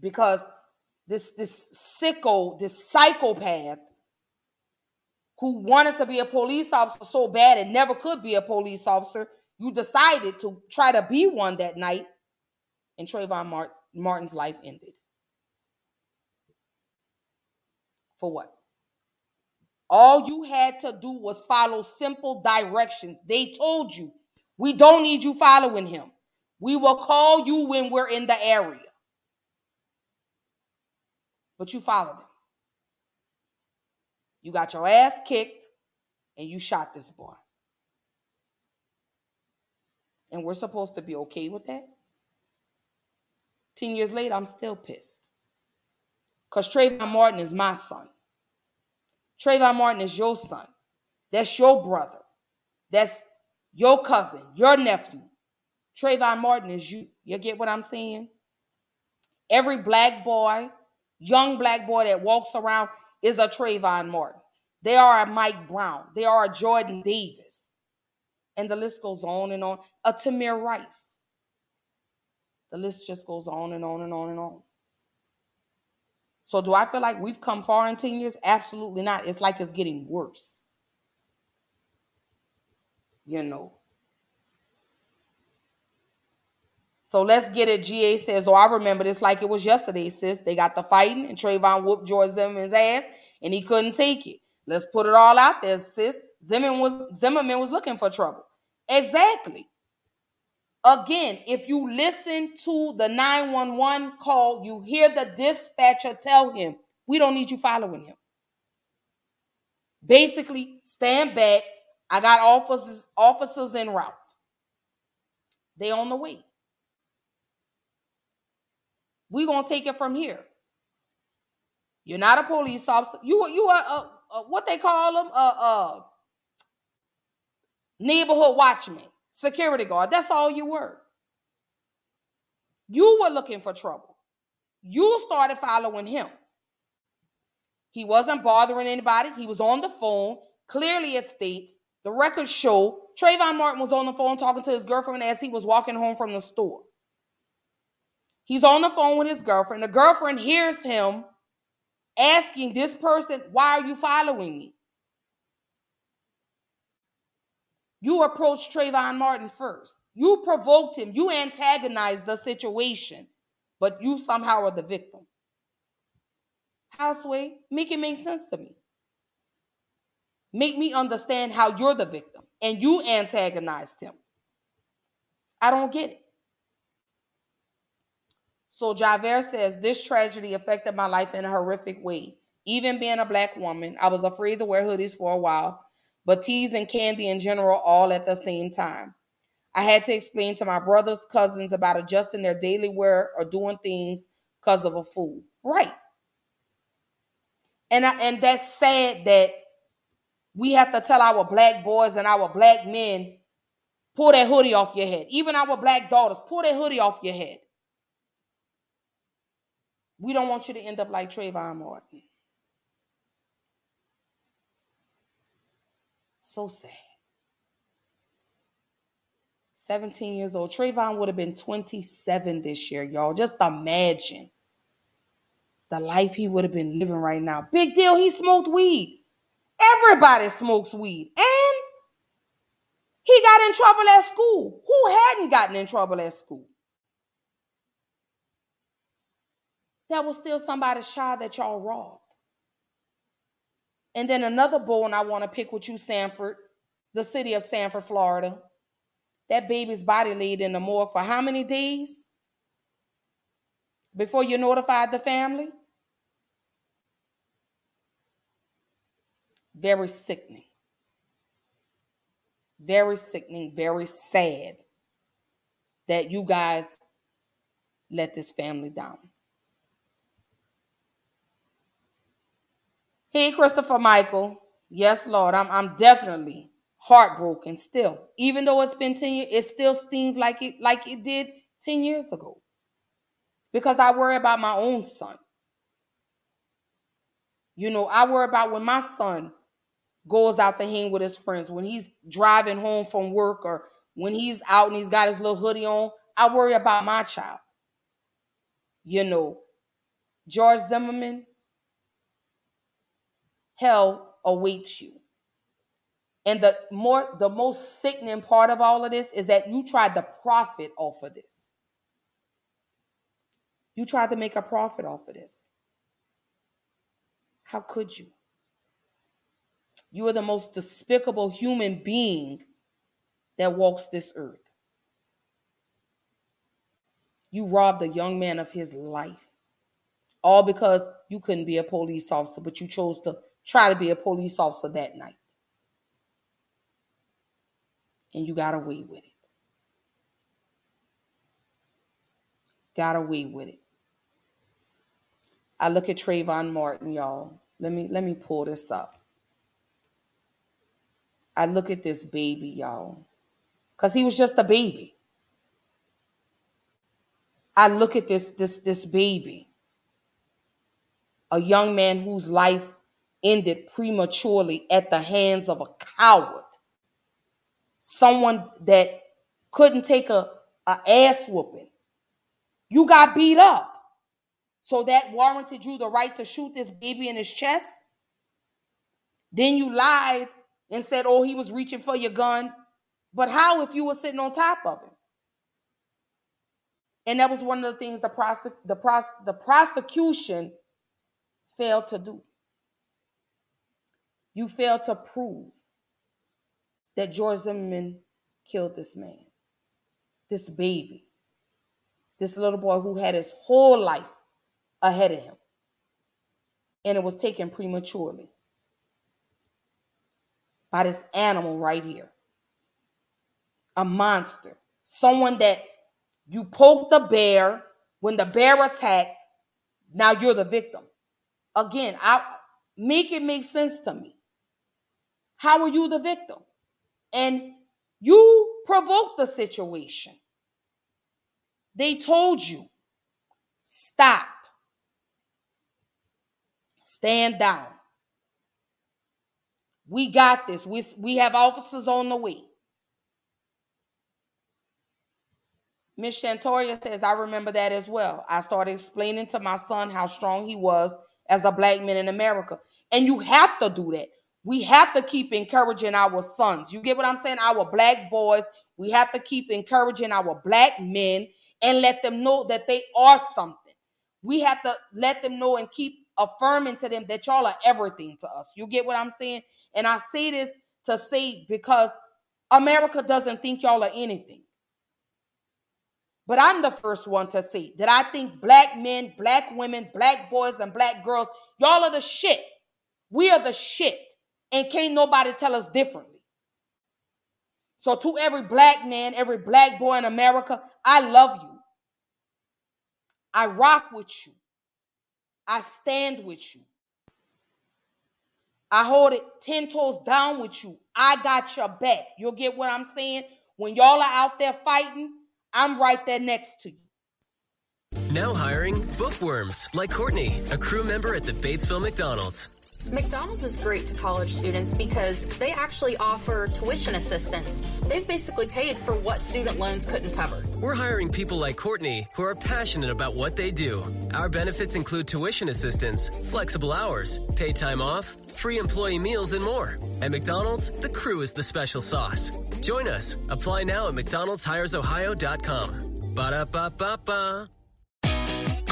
Because this this sicko, this psychopath who wanted to be a police officer so bad and never could be a police officer, you decided to try to be one that night, and Trayvon Mart- Martin's life ended. For what? All you had to do was follow simple directions. They told you, we don't need you following him. We will call you when we're in the area but you followed him. You got your ass kicked and you shot this boy. And we're supposed to be okay with that? 10 years later, I'm still pissed. Because Trayvon Martin is my son. Trayvon Martin is your son. That's your brother. That's your cousin, your nephew. Trayvon Martin is you. You get what I'm saying? Every black boy young black boy that walks around is a Trayvon Martin. They are a Mike Brown. They are a Jordan Davis. And the list goes on and on. A Tamir Rice. The list just goes on and on and on and on. So, do I feel like we've come far in 10 years? Absolutely not. It's like it's getting worse. You know. So let's get it. GA says, Oh, I remember this like it was yesterday, sis. They got the fighting, and Trayvon whooped George Zimmerman's ass, and he couldn't take it. Let's put it all out there, sis. Zimmerman was Zimmerman was looking for trouble. Exactly. Again, if you listen to the 911 call, you hear the dispatcher tell him, We don't need you following him. Basically, stand back. I got officers, officers en route. They on the way. We gonna take it from here. You're not a police officer. You were, you are uh, what they call them? Uh, uh, neighborhood watchman, security guard. That's all you were. You were looking for trouble. You started following him. He wasn't bothering anybody. He was on the phone. Clearly, it states the records show Trayvon Martin was on the phone talking to his girlfriend as he was walking home from the store. He's on the phone with his girlfriend. The girlfriend hears him asking this person, Why are you following me? You approached Trayvon Martin first. You provoked him. You antagonized the situation, but you somehow are the victim. Houseway, make it make sense to me. Make me understand how you're the victim and you antagonized him. I don't get it. So Javert says, This tragedy affected my life in a horrific way. Even being a black woman, I was afraid to wear hoodies for a while, but teas and candy in general all at the same time. I had to explain to my brothers, cousins about adjusting their daily wear or doing things because of a fool. Right. And I, and that's sad that we have to tell our black boys and our black men, pull that hoodie off your head. Even our black daughters, pull that hoodie off your head. We don't want you to end up like Trayvon Martin. So sad. 17 years old. Trayvon would have been 27 this year, y'all. Just imagine the life he would have been living right now. Big deal, he smoked weed. Everybody smokes weed. And he got in trouble at school. Who hadn't gotten in trouble at school? That was still somebody's child that y'all robbed. And then another bone I want to pick with you, Sanford, the city of Sanford, Florida. That baby's body laid in the morgue for how many days before you notified the family? Very sickening. Very sickening, very sad that you guys let this family down. Hey, Christopher Michael. Yes, Lord, I'm, I'm definitely heartbroken still. Even though it's been 10 years, it still stings like it like it did 10 years ago. Because I worry about my own son. You know, I worry about when my son goes out to hang with his friends, when he's driving home from work or when he's out and he's got his little hoodie on. I worry about my child. You know, George Zimmerman, hell awaits you. And the more the most sickening part of all of this is that you tried to profit off of this. You tried to make a profit off of this. How could you? You are the most despicable human being that walks this earth. You robbed a young man of his life. All because you couldn't be a police officer, but you chose to try to be a police officer that night. And you got away with it. Got away with it. I look at Trayvon Martin, y'all. Let me let me pull this up. I look at this baby, y'all. Cause he was just a baby. I look at this this this baby. A young man whose life ended prematurely at the hands of a coward. Someone that couldn't take a, a ass whooping. You got beat up. So that warranted you the right to shoot this baby in his chest. Then you lied and said, oh, he was reaching for your gun. But how if you were sitting on top of him? And that was one of the things the, prosec- the, pros- the prosecution failed to do. You failed to prove that George Zimmerman killed this man, this baby, this little boy who had his whole life ahead of him. And it was taken prematurely by this animal right here. A monster. Someone that you poked the bear when the bear attacked. Now you're the victim. Again, I make it make sense to me. How are you the victim? And you provoked the situation. They told you, stop, stand down. We got this. We, we have officers on the way. Miss Shantoria says, I remember that as well. I started explaining to my son how strong he was as a black man in America. And you have to do that. We have to keep encouraging our sons. You get what I'm saying? Our black boys, we have to keep encouraging our black men and let them know that they are something. We have to let them know and keep affirming to them that y'all are everything to us. You get what I'm saying? And I say this to say because America doesn't think y'all are anything. But I'm the first one to say that I think black men, black women, black boys, and black girls, y'all are the shit. We are the shit. And can't nobody tell us differently. So, to every black man, every black boy in America, I love you. I rock with you. I stand with you. I hold it 10 toes down with you. I got your back. You'll get what I'm saying? When y'all are out there fighting, I'm right there next to you. Now hiring bookworms like Courtney, a crew member at the Batesville McDonald's. McDonald's is great to college students because they actually offer tuition assistance. They've basically paid for what student loans couldn't cover. We're hiring people like Courtney who are passionate about what they do. Our benefits include tuition assistance, flexible hours, paid time off, free employee meals, and more. At McDonald's, the crew is the special sauce. Join us. Apply now at McDonald'sHiresOhio.com. Ba-da-ba-ba-ba.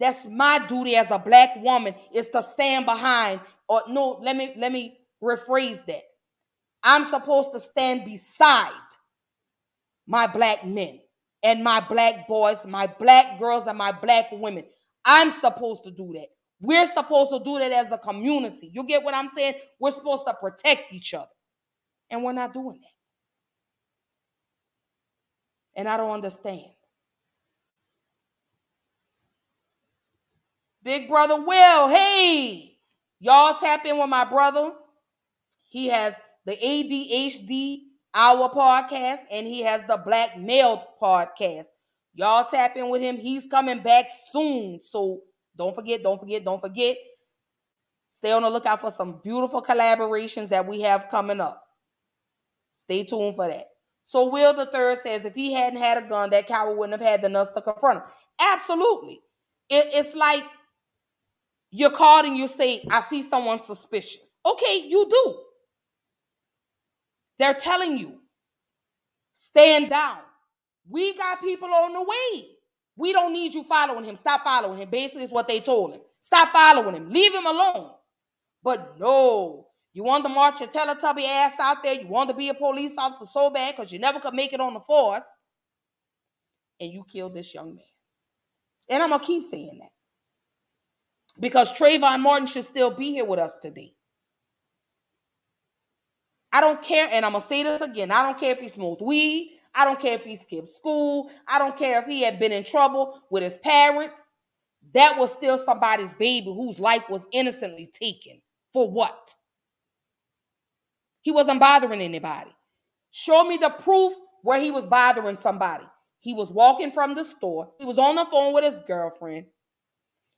That's my duty as a black woman is to stand behind or no, let me let me rephrase that. I'm supposed to stand beside my black men and my black boys, my black girls and my black women. I'm supposed to do that. We're supposed to do that as a community. You get what I'm saying? We're supposed to protect each other. And we're not doing that. And I don't understand. Big brother Will, hey, y'all tap in with my brother. He has the ADHD Hour podcast and he has the Black Male podcast. Y'all tap in with him. He's coming back soon. So don't forget, don't forget, don't forget. Stay on the lookout for some beautiful collaborations that we have coming up. Stay tuned for that. So Will the third says if he hadn't had a gun, that coward wouldn't have had the nuts to confront him. Absolutely. It, it's like you're called and you say, I see someone suspicious. Okay, you do. They're telling you, stand down. We got people on the way. We don't need you following him. Stop following him. Basically, is what they told him. Stop following him. Leave him alone. But no, you want to march your Teletubby ass out there. You want to be a police officer so bad because you never could make it on the force. And you killed this young man. And I'm going to keep saying that because Trayvon Martin should still be here with us today. I don't care, and I'm gonna say this again. I don't care if he smoked weed. I don't care if he skipped school. I don't care if he had been in trouble with his parents. That was still somebody's baby whose life was innocently taken. For what? He wasn't bothering anybody. Show me the proof where he was bothering somebody. He was walking from the store. He was on the phone with his girlfriend.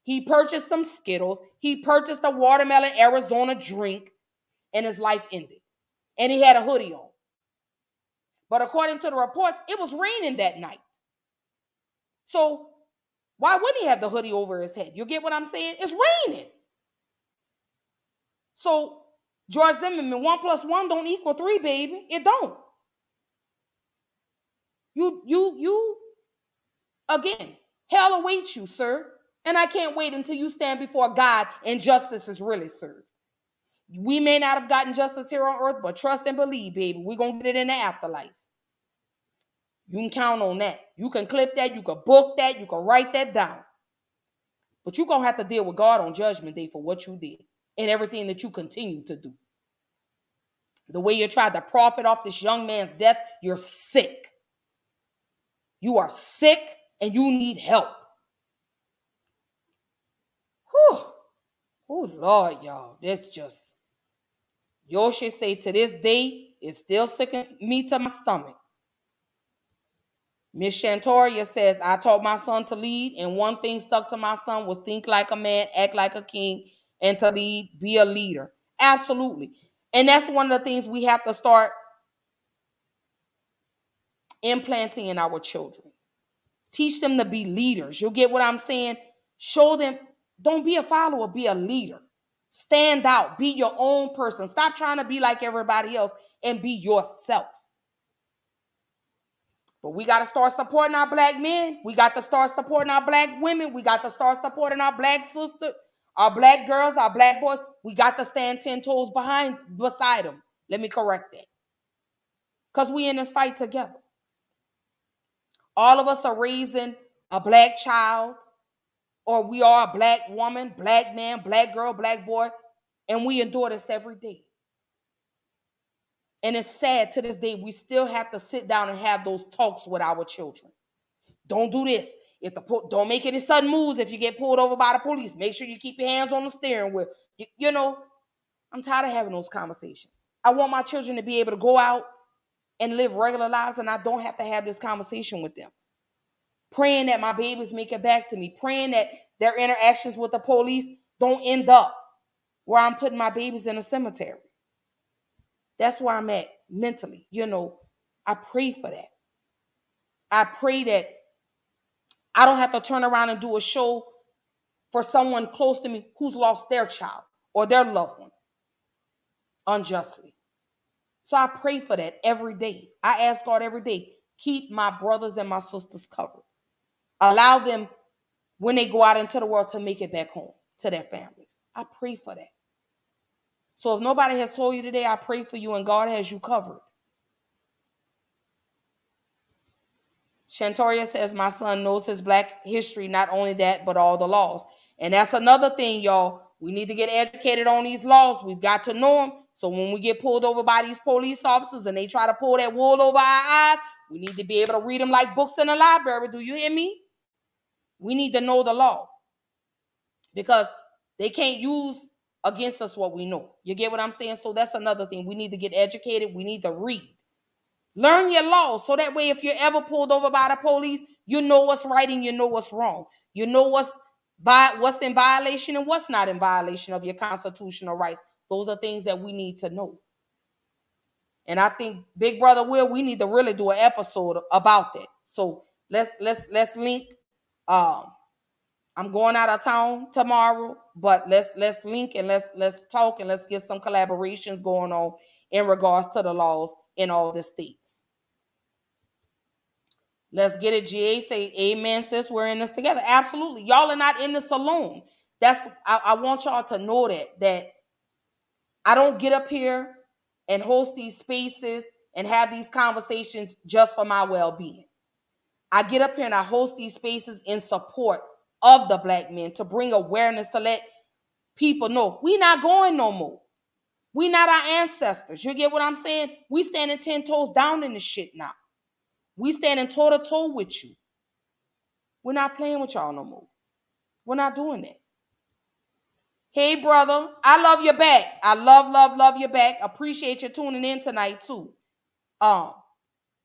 He purchased some Skittles. He purchased a watermelon Arizona drink. and his life ended. And he had a hoodie on. But according to the reports, it was raining that night. So why wouldn't he have the hoodie over his head? You get what I'm saying? It's raining. So George Zimmerman, one plus one don't equal three, baby. It don't. You, you, you, again, hell awaits you, sir. And I can't wait until you stand before God and justice is really served. We may not have gotten justice here on earth, but trust and believe, baby, we're going to get it in the afterlife. You can count on that. You can clip that, you can book that, you can write that down. But you're going to have to deal with God on judgment day for what you did and everything that you continue to do. The way you tried to profit off this young man's death, you're sick. You are sick and you need help. Oh, Lord, y'all. That's just, Yoshi say to this day, it still sickens me to my stomach. Miss Shantoria says, I taught my son to lead, and one thing stuck to my son was think like a man, act like a king, and to lead, be a leader. Absolutely. And that's one of the things we have to start implanting in our children. Teach them to be leaders. You'll get what I'm saying? Show them, don't be a follower, be a leader. Stand out, be your own person. Stop trying to be like everybody else and be yourself. But we got to start supporting our black men. We got to start supporting our black women. We got to start supporting our black sisters, our black girls, our black boys. We got to stand 10 toes behind, beside them. Let me correct that. Because we in this fight together. All of us are raising a black child, or we are a black woman, black man, black girl, black boy, and we endure this every day. And it's sad to this day, we still have to sit down and have those talks with our children. Don't do this. If the don't make any sudden moves if you get pulled over by the police. Make sure you keep your hands on the steering wheel. You, you know, I'm tired of having those conversations. I want my children to be able to go out and live regular lives, and I don't have to have this conversation with them. Praying that my babies make it back to me, praying that their interactions with the police don't end up where I'm putting my babies in a cemetery. That's where I'm at mentally. You know, I pray for that. I pray that I don't have to turn around and do a show for someone close to me who's lost their child or their loved one unjustly. So I pray for that every day. I ask God every day, keep my brothers and my sisters covered. Allow them when they go out into the world to make it back home to their families. I pray for that. So if nobody has told you today, I pray for you and God has you covered. Shantoria says, My son knows his black history, not only that, but all the laws. And that's another thing, y'all. We need to get educated on these laws. We've got to know them. So when we get pulled over by these police officers and they try to pull that wool over our eyes, we need to be able to read them like books in a library. Do you hear me? We need to know the law because they can't use against us what we know. You get what I'm saying? So that's another thing. We need to get educated. We need to read. Learn your laws so that way, if you're ever pulled over by the police, you know what's right and you know what's wrong. You know what's what's in violation and what's not in violation of your constitutional rights. Those are things that we need to know. And I think Big Brother Will, we need to really do an episode about that. So let's let's let's link um I'm going out of town tomorrow, but let's let's link and let's let's talk and let's get some collaborations going on in regards to the laws in all the states. Let's get it. GA say amen, sis. We're in this together. Absolutely. Y'all are not in this alone. That's I, I want y'all to know that that I don't get up here and host these spaces and have these conversations just for my well-being. I get up here and I host these spaces in support of the black men to bring awareness to let people know we not going no more. We not our ancestors. You get what I'm saying? We standing 10 toes down in this shit now. We standing toe to toe with you. We're not playing with y'all no more. We're not doing that. Hey, brother, I love you back. I love, love, love you back. Appreciate you tuning in tonight, too. Um,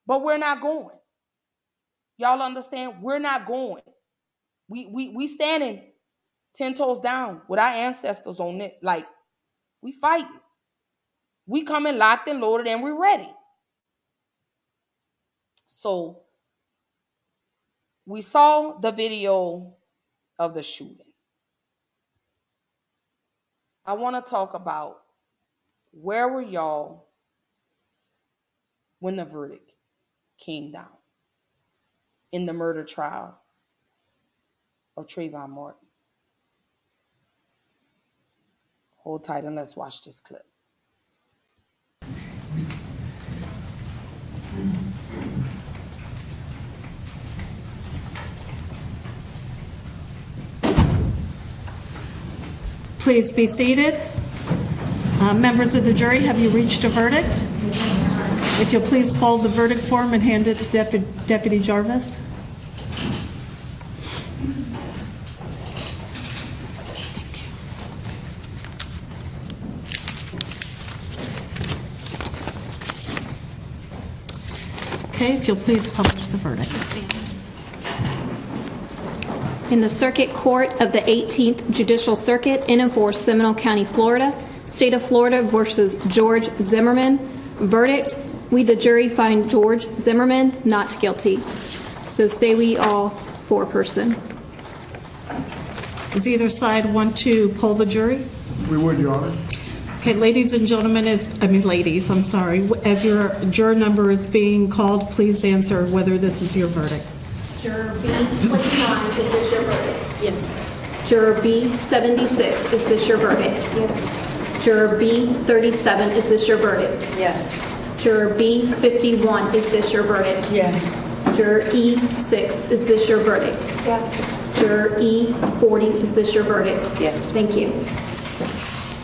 but we're not going. Y'all understand? We're not going. We we we standing ten toes down with our ancestors on it. Like we fighting. We coming locked and loaded and we're ready. So we saw the video of the shooting. I want to talk about where were y'all when the verdict came down in the murder trial of Trayvon Martin. Hold tight and let's watch this clip. Please be seated. Uh, members of the jury, have you reached a verdict? If you'll please fold the verdict form and hand it to Deputy, Deputy Jarvis. Okay, if you'll please publish the verdict. In the Circuit Court of the 18th Judicial Circuit in and for Seminole County, Florida, State of Florida versus George Zimmerman. Verdict We, the jury, find George Zimmerman not guilty. So say we all four person. Does either side want to poll the jury? We would, Your Honor. Okay, ladies and gentlemen, as I mean, ladies, I'm sorry. As your juror number is being called, please answer whether this is your verdict. Juror B29, is this your verdict? Yes. Juror B76, is this your verdict? Yes. Juror B37, is this your verdict? Yes. Juror B51, is this your verdict? Yes. Juror E6, is this your verdict? Yes. Juror E40, is this your verdict? Yes. Thank you.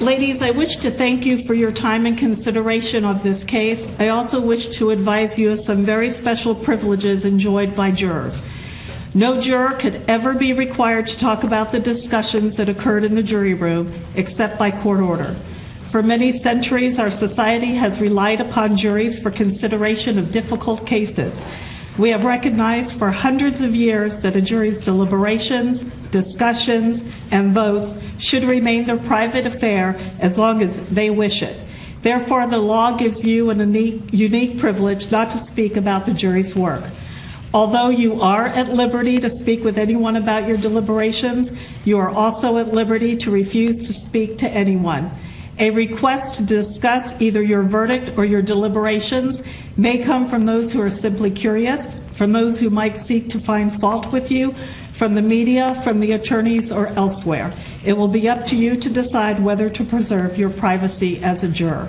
Ladies, I wish to thank you for your time and consideration of this case. I also wish to advise you of some very special privileges enjoyed by jurors. No juror could ever be required to talk about the discussions that occurred in the jury room except by court order. For many centuries, our society has relied upon juries for consideration of difficult cases. We have recognized for hundreds of years that a jury's deliberations, discussions, and votes should remain their private affair as long as they wish it. Therefore, the law gives you an unique, unique privilege not to speak about the jury's work. Although you are at liberty to speak with anyone about your deliberations, you are also at liberty to refuse to speak to anyone. A request to discuss either your verdict or your deliberations may come from those who are simply curious, from those who might seek to find fault with you, from the media, from the attorneys, or elsewhere. It will be up to you to decide whether to preserve your privacy as a juror.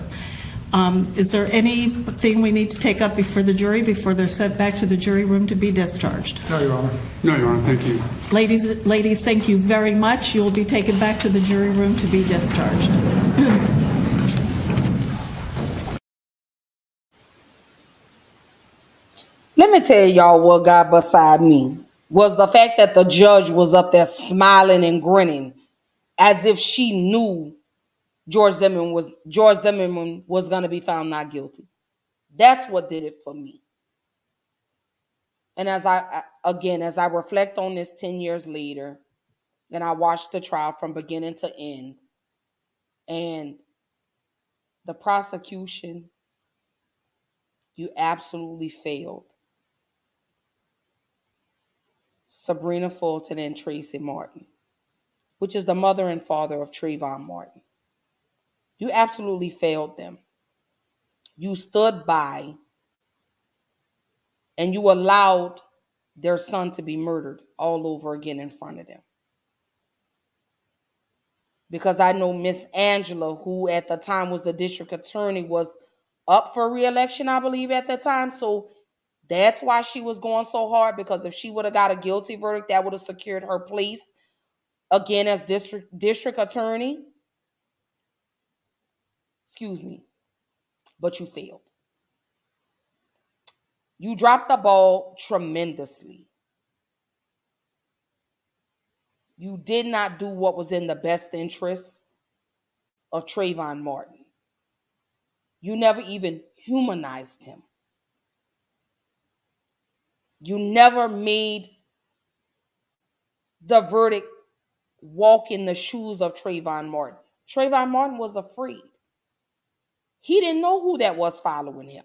Um, is there anything we need to take up before the jury before they're sent back to the jury room to be discharged? No, Your Honor. No, Your Honor. Thank you. Ladies, ladies, thank you very much. You will be taken back to the jury room to be discharged. Let me tell y'all what got beside me was the fact that the judge was up there smiling and grinning as if she knew George Zimmerman was George Zimmerman was going to be found not guilty. That's what did it for me. And as I again as I reflect on this 10 years later and I watched the trial from beginning to end and the prosecution you absolutely failed. Sabrina Fulton and Tracy Martin, which is the mother and father of Trayvon Martin. You absolutely failed them. You stood by and you allowed their son to be murdered all over again in front of them. Because I know Miss Angela, who at the time was the district attorney, was up for reelection, I believe, at the time. So that's why she was going so hard because if she would have got a guilty verdict, that would have secured her place again as district district attorney. Excuse me. But you failed. You dropped the ball tremendously. You did not do what was in the best interest of Trayvon Martin. You never even humanized him. You never made the verdict walk in the shoes of Trayvon Martin. Trayvon Martin was a afraid. He didn't know who that was following him.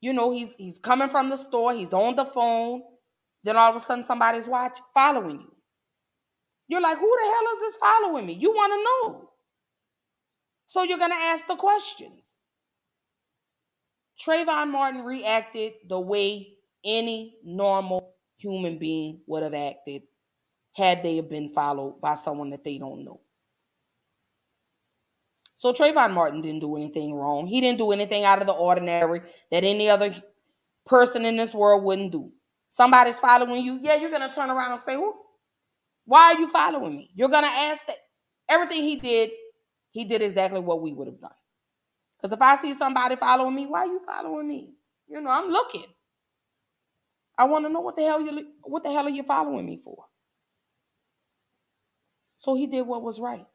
You know, he's he's coming from the store, he's on the phone, then all of a sudden somebody's watching, following you. You're like, who the hell is this following me? You want to know. So you're to ask the questions. Trayvon Martin reacted the way any normal human being would have acted had they have been followed by someone that they don't know. So Trayvon Martin didn't do anything wrong. He didn't do anything out of the ordinary that any other person in this world wouldn't do. Somebody's following you, yeah, you're gonna turn around and say, "Who? Why are you following me?" You're gonna ask that. Everything he did, he did exactly what we would have done. Because if I see somebody following me, why are you following me? You know, I'm looking. I want to know what the hell you what the hell are you following me for? So he did what was right.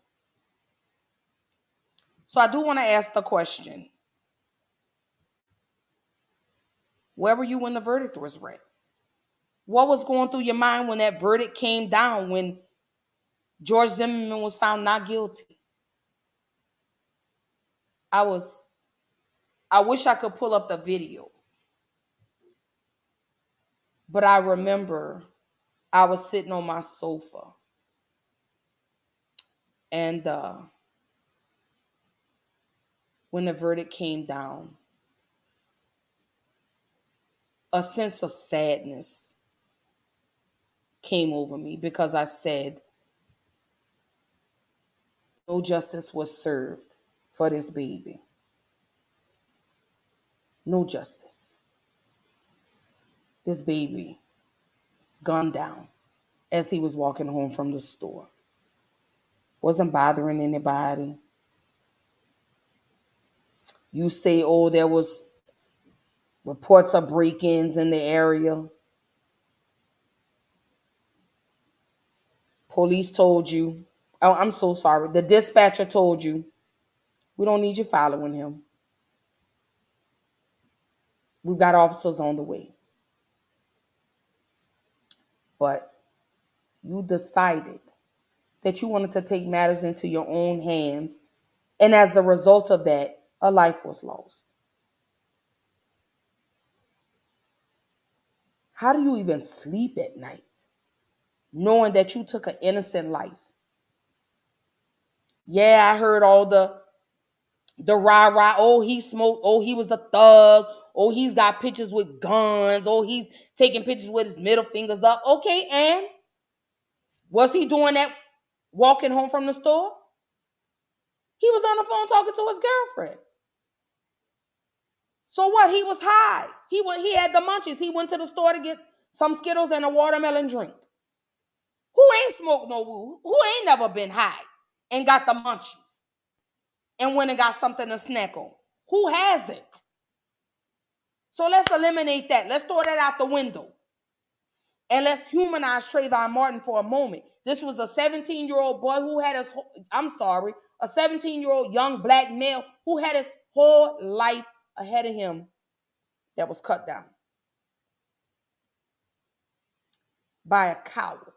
So I do want to ask the question. Where were you when the verdict was read? What was going through your mind when that verdict came down when George Zimmerman was found not guilty? I was I wish I could pull up the video. But I remember I was sitting on my sofa and uh, when the verdict came down, a sense of sadness came over me because I said, no justice was served for this baby. No justice. This baby gunned down as he was walking home from the store. Wasn't bothering anybody. You say, oh, there was reports of break-ins in the area. Police told you. Oh, I'm so sorry. The dispatcher told you. We don't need you following him. We've got officers on the way. But you decided that you wanted to take matters into your own hands. And as the result of that, a life was lost. How do you even sleep at night knowing that you took an innocent life? Yeah, I heard all the the rah rah. Oh, he smoked. Oh, he was the thug. Oh, he's got pictures with guns. Oh, he's taking pictures with his middle fingers up. Okay, and was he doing that walking home from the store? He was on the phone talking to his girlfriend. So what? He was high. He went, he had the munchies. He went to the store to get some Skittles and a watermelon drink. Who ain't smoked no woo? Who ain't never been high and got the munchies and went and got something to snack on? Who hasn't? So let's eliminate that. Let's throw that out the window. And let's humanize Trayvon Martin for a moment. This was a 17 year old boy who had his, I'm sorry, a 17 year old young black male who had his whole life ahead of him that was cut down by a coward.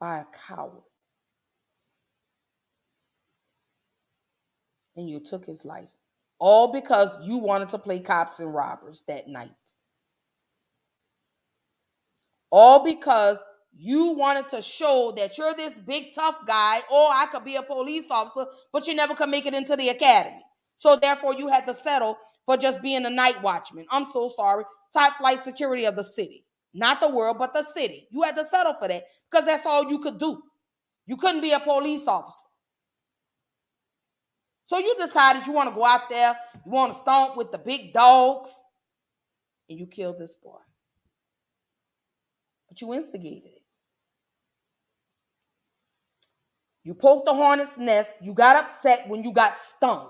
By a coward. And you took his life. All because you wanted to play cops and robbers that night. All because you wanted to show that you're this big tough guy, or I could be a police officer, but you never could make it into the academy. So therefore, you had to settle for just being a night watchman. I'm so sorry. Top flight security of the city. Not the world, but the city. You had to settle for that because that's all you could do. You couldn't be a police officer. So you decided you want to go out there, you want to stomp with the big dogs, and you killed this boy. But you instigated it. You poked the hornet's nest. You got upset when you got stung.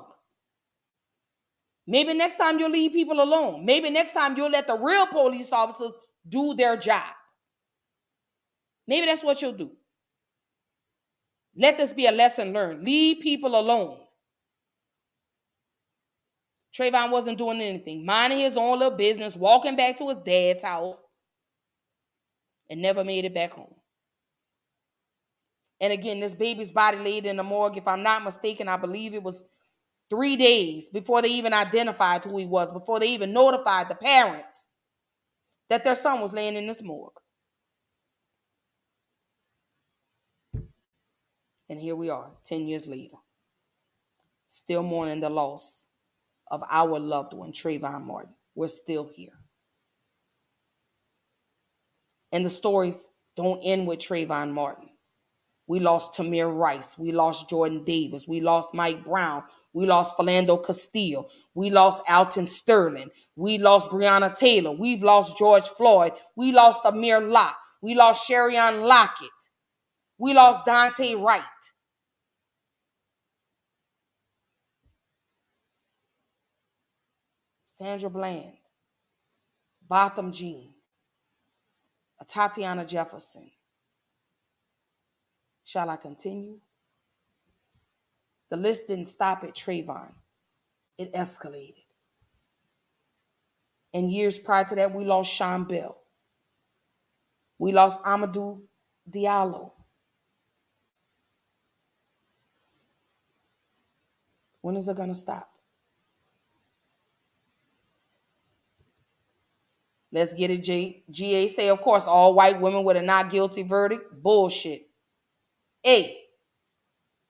Maybe next time you'll leave people alone. Maybe next time you'll let the real police officers do their job. Maybe that's what you'll do. Let this be a lesson learned. Leave people alone. Trayvon wasn't doing anything, minding his own little business, walking back to his dad's house, and never made it back home. And again, this baby's body laid in the morgue. If I'm not mistaken, I believe it was three days before they even identified who he was, before they even notified the parents that their son was laying in this morgue. And here we are, 10 years later, still mourning the loss of our loved one, Trayvon Martin. We're still here. And the stories don't end with Trayvon Martin. We lost Tamir Rice. We lost Jordan Davis. We lost Mike Brown. We lost Philando Castile. We lost Alton Sterling. We lost Breonna Taylor. We've lost George Floyd. We lost Amir Locke. We lost Sherian Lockett. We lost Daunte Wright. Sandra Bland. Botham Jean. Tatiana Jefferson. Shall I continue? The list didn't stop at Trayvon. It escalated. And years prior to that, we lost Sean Bell. We lost Amadou Diallo. When is it going to stop? Let's get it. G- GA say, of course, all white women with a not guilty verdict. Bullshit. A.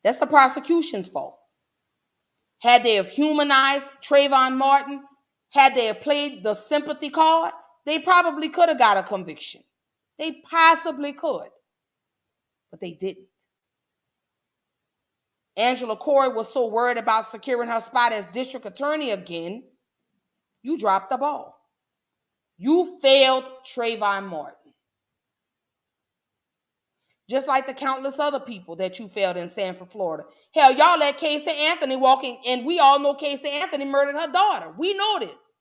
That's the prosecution's fault. Had they have humanized Trayvon Martin, had they have played the sympathy card, they probably could have got a conviction. They possibly could, but they didn't. Angela Corey was so worried about securing her spot as district attorney again, you dropped the ball. You failed Trayvon Martin. Just like the countless other people that you failed in Sanford, Florida. Hell, y'all let Casey Anthony walking, and we all know Casey Anthony murdered her daughter. We know this.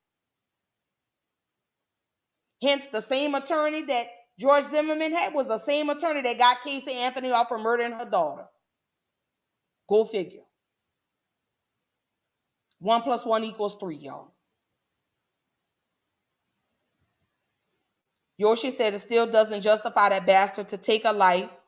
Hence, the same attorney that George Zimmerman had was the same attorney that got Casey Anthony off for murdering her daughter. Go figure. One plus one equals three, y'all. Yorshia said it still doesn't justify that bastard to take a life.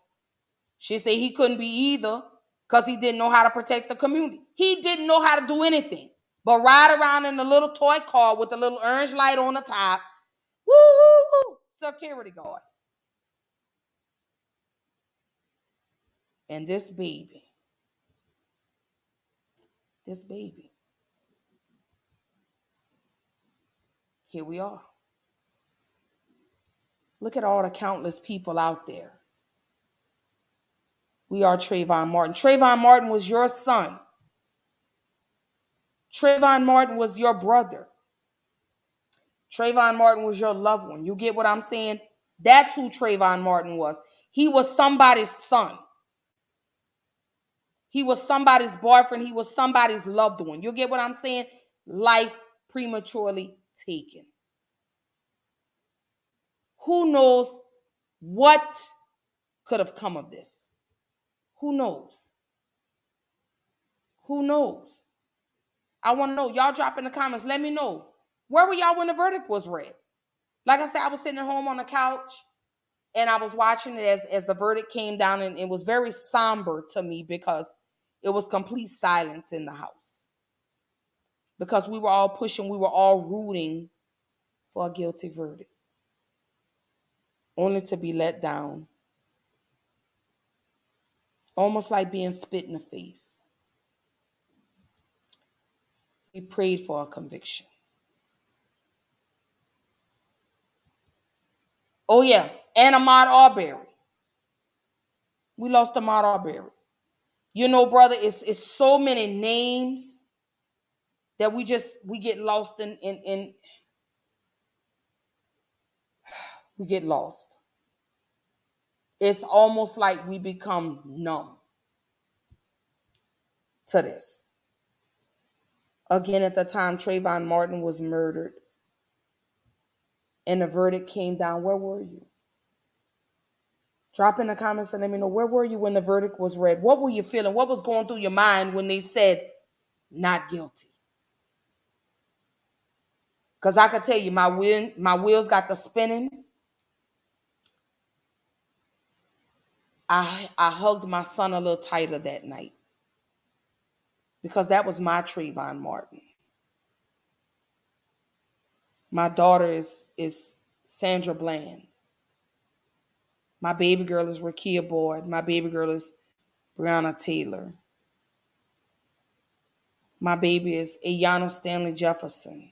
She said he couldn't be either because he didn't know how to protect the community. He didn't know how to do anything but ride around in a little toy car with a little orange light on the top. Woo, woo, woo. Security guard. And this baby, this baby, here we are. Look at all the countless people out there. We are Trayvon Martin. Trayvon Martin was your son. Trayvon Martin was your brother. Trayvon Martin was your loved one. You get what I'm saying? That's who Trayvon Martin was. He was somebody's son. He was somebody's boyfriend. He was somebody's loved one. You get what I'm saying? Life prematurely taken. Who knows what could have come of this? Who knows? Who knows? I want to know. Y'all drop in the comments. Let me know. Where were y'all when the verdict was read? Like I said, I was sitting at home on the couch and I was watching it as, as the verdict came down, and it was very somber to me because it was complete silence in the house. Because we were all pushing, we were all rooting for a guilty verdict only to be let down. Almost like being spit in the face. We prayed for a conviction. Oh, yeah, and Ahmaud Arbery. We lost Ahmaud Arbery. You know, brother, it's, it's so many names that we just we get lost in in, in we get lost. It's almost like we become numb to this. Again, at the time Trayvon Martin was murdered and the verdict came down, where were you? Drop in the comments and let me know where were you when the verdict was read? What were you feeling? What was going through your mind when they said not guilty? Because I could tell you, my wheel, my wheels got the spinning. I I hugged my son a little tighter that night because that was my Trayvon Martin. My daughter is is Sandra Bland. My baby girl is Rekia Boyd. My baby girl is Breonna Taylor. My baby is Ayanna Stanley Jefferson.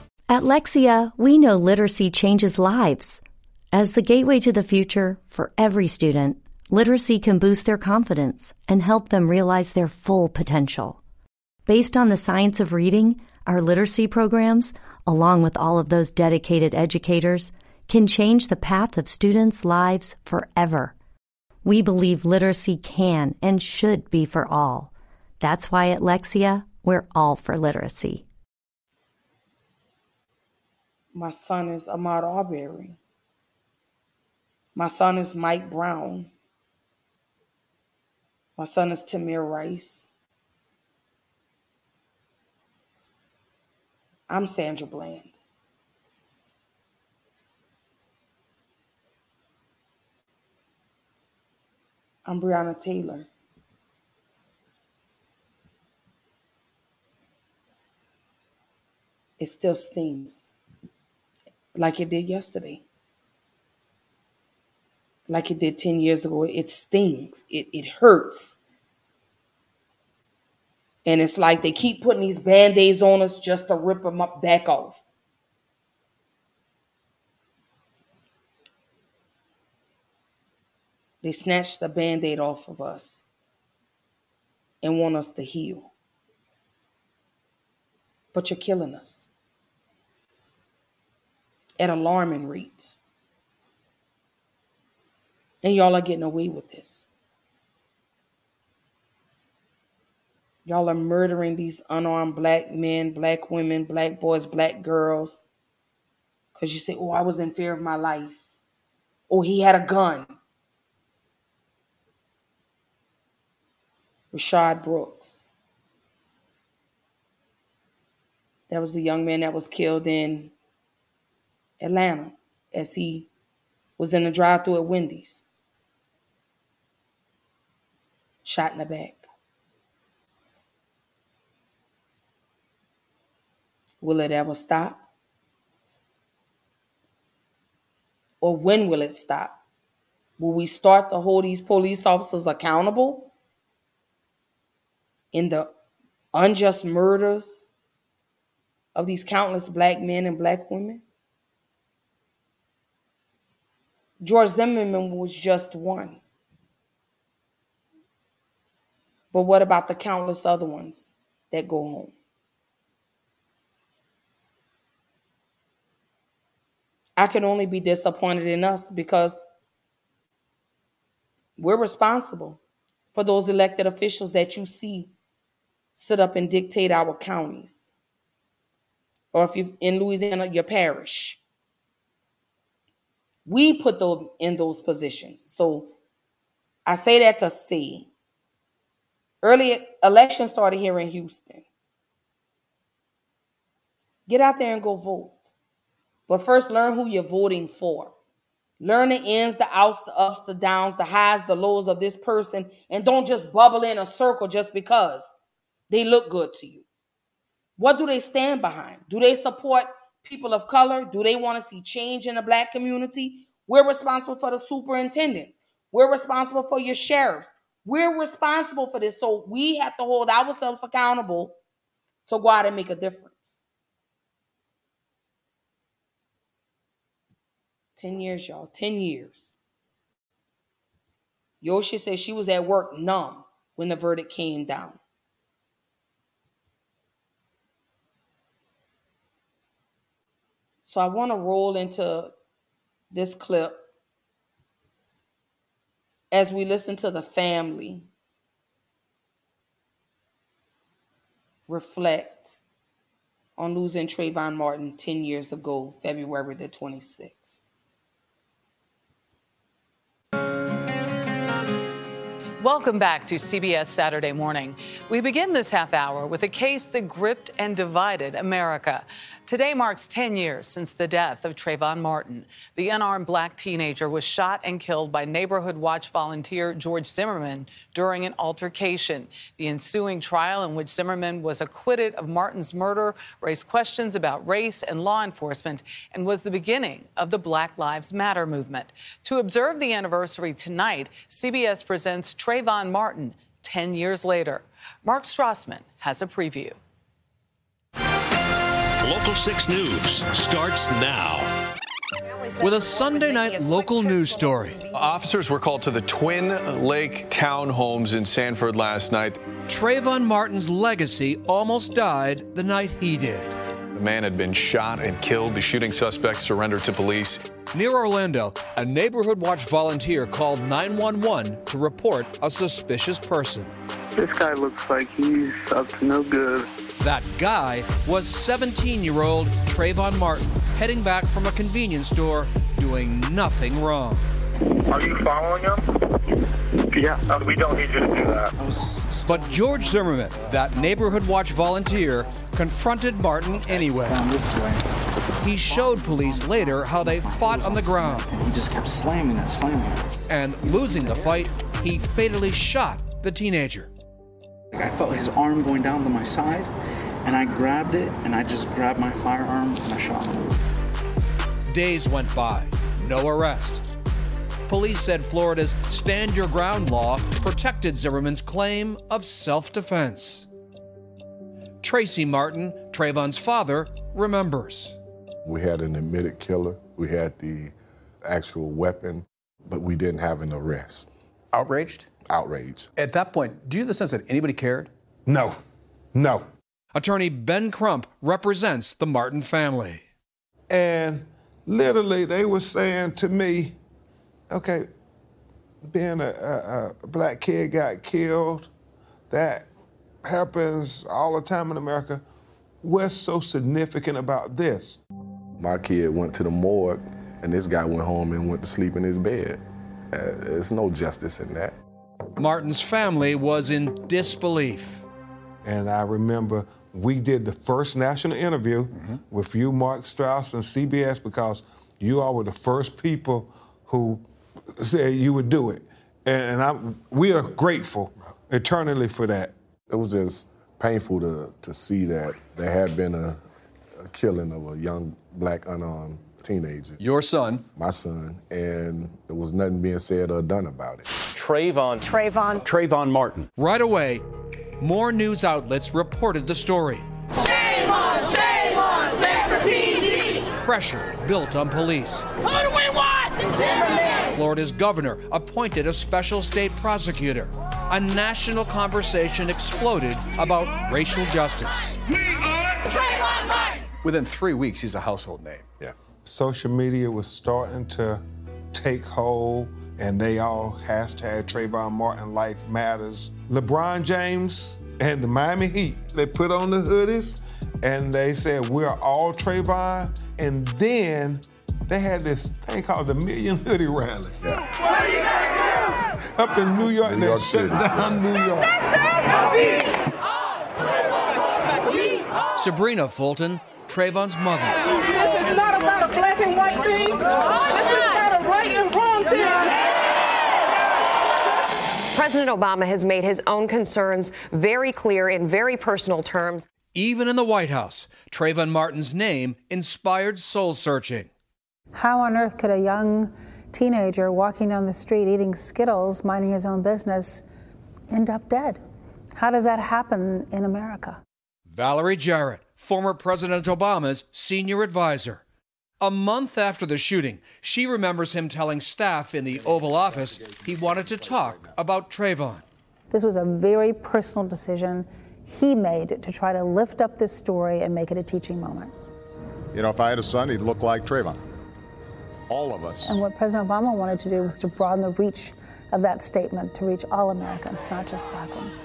At Lexia, we know literacy changes lives. As the gateway to the future for every student, literacy can boost their confidence and help them realize their full potential. Based on the science of reading, our literacy programs, along with all of those dedicated educators, can change the path of students' lives forever. We believe literacy can and should be for all. That's why at Lexia, we're all for literacy. My son is Ahmaud Arbery. My son is Mike Brown. My son is Tamir Rice. I'm Sandra Bland. I'm Breonna Taylor. It still stings like it did yesterday, like it did 10 years ago. It stings, it, it hurts. And it's like they keep putting these band aids on us just to rip them up back off. They snatch the band aid off of us and want us to heal. But you're killing us at alarming rates. And y'all are getting away with this. Y'all are murdering these unarmed black men, black women, black boys, black girls. Because you say, oh, I was in fear of my life. Oh, he had a gun. Rayshard Brooks. That was the young man that was killed in Atlanta as he was in a drive through at Wendy's. Shot in the back. Will it ever stop? Or when will it stop? Will we start to hold these police officers accountable? in the unjust murders of these countless black men and black women? George Zimmerman was just one. But what about the countless other ones that go home? I can only be disappointed in us because we're responsible for those elected officials that you see sit up and dictate our counties. Or if you're in Louisiana, your parish. We put them in those positions. So I say that to say early election started here in Houston. Get out there and go vote. But first, learn who you're voting for. Learn the ins, the outs, the ups, the downs, the highs, the lows of this person, and don't just bubble in a circle just because they look good to you. What do they stand behind? Do they support people of color? Do they want to see change in the black community? We're responsible for the superintendents. We're responsible for your sheriffs. We're responsible for this. So we have to hold ourselves accountable to go out and make a difference. 10 years, y'all. 10 years. Yoshi says she was at work numb when the verdict came down. So I want to roll into this clip as we listen to the family reflect on losing Trayvon Martin 10 years ago, February the 26th. Welcome back to CBS Saturday Morning. We begin this half hour with a case that gripped and divided America. Today marks 10 years since the death of Trayvon Martin. The unarmed black teenager was shot and killed by Neighborhood Watch volunteer George Zimmerman during an altercation. The ensuing trial, in which Zimmerman was acquitted of Martin's murder, raised questions about race and law enforcement and was the beginning of the Black Lives Matter movement. To observe the anniversary tonight, CBS presents Trayvon Martin 10 years later. Mark Strassmann has a preview. Local 6 News starts now. With a Sunday night local news story. Officers were called to the Twin Lake townhomes in Sanford last night. Trayvon Martin's legacy almost died the night he did. The man had been shot and killed. The shooting suspect surrendered to police. Near Orlando, a neighborhood watch volunteer called 911 to report a suspicious person. This guy looks like he's up to no good. That guy was 17 year old Trayvon Martin, heading back from a convenience store doing nothing wrong. Are you following him? Yeah. Uh, we don't need you to do that. But George Zimmerman, that neighborhood watch volunteer, confronted Martin anyway. He showed police later how they fought on the ground. And he just kept slamming it, slamming it. And losing the fight, he fatally shot the teenager. Like I felt his arm going down to my side, and I grabbed it, and I just grabbed my firearm and I shot him. Days went by, no arrest. Police said Florida's Stand Your Ground law protected Zimmerman's claim of self defense. Tracy Martin, Trayvon's father, remembers. We had an admitted killer, we had the actual weapon, but we didn't have an arrest. Outraged? Outraged. At that point, do you have the sense that anybody cared? No, no. Attorney Ben Crump represents the Martin family. And literally, they were saying to me, okay, being a, a, a black kid got killed, that happens all the time in America. What's so significant about this? My kid went to the morgue, and this guy went home and went to sleep in his bed. Uh, there's no justice in that. Martin's family was in disbelief. And I remember we did the first national interview Mm-hmm. with you, Mark Strauss, and CBS because you all were the first people who said you would do it. And, and I, we are grateful eternally for that. It was just painful to, to see that there had been a, a killing of a young black unarmed teenager. Your son? My son, and there was nothing being said or done about it. Trayvon. Trayvon. Trayvon Martin. Right away, more news outlets reported the story. Shame on, shame on, Sanford PD. Pressure built on police. Who do we want? Zimmerman. Florida's governor appointed a special state prosecutor. A national conversation exploded about racial justice. We are Trayvon Martin. Within three weeks, he's a household name. Yeah. Social media was starting to take hold, and they all hashtag Trayvon Martin Life Matters. LeBron James and the Miami Heat, they put on the hoodies and they said, We're all Trayvon. And then they had this thing called the Million Hoodie Rally. What do you gotta do? Up in New York, New they York shut City. down New York. Sabrina Fulton, Trayvon's mother. This is not about a black and white thing. This is about a right and wrong thing. President Obama has made his own concerns very clear in very personal terms. Even in the White House, Trayvon Martin's name inspired soul searching. How on earth could a young teenager walking down the street eating Skittles, minding his own business, end up dead? How does that happen in America? Valerie Jarrett, former President Obama's senior advisor. A month after the shooting, she remembers him telling staff in the Oval Office he wanted to talk about Trayvon. This was a very personal decision he made to try to lift up this story and make it a teaching moment. You know, if I had a son, he'd look like Trayvon. all of us. And what President Obama wanted to do was to broaden the reach of that statement to reach all Americans, not just black ones.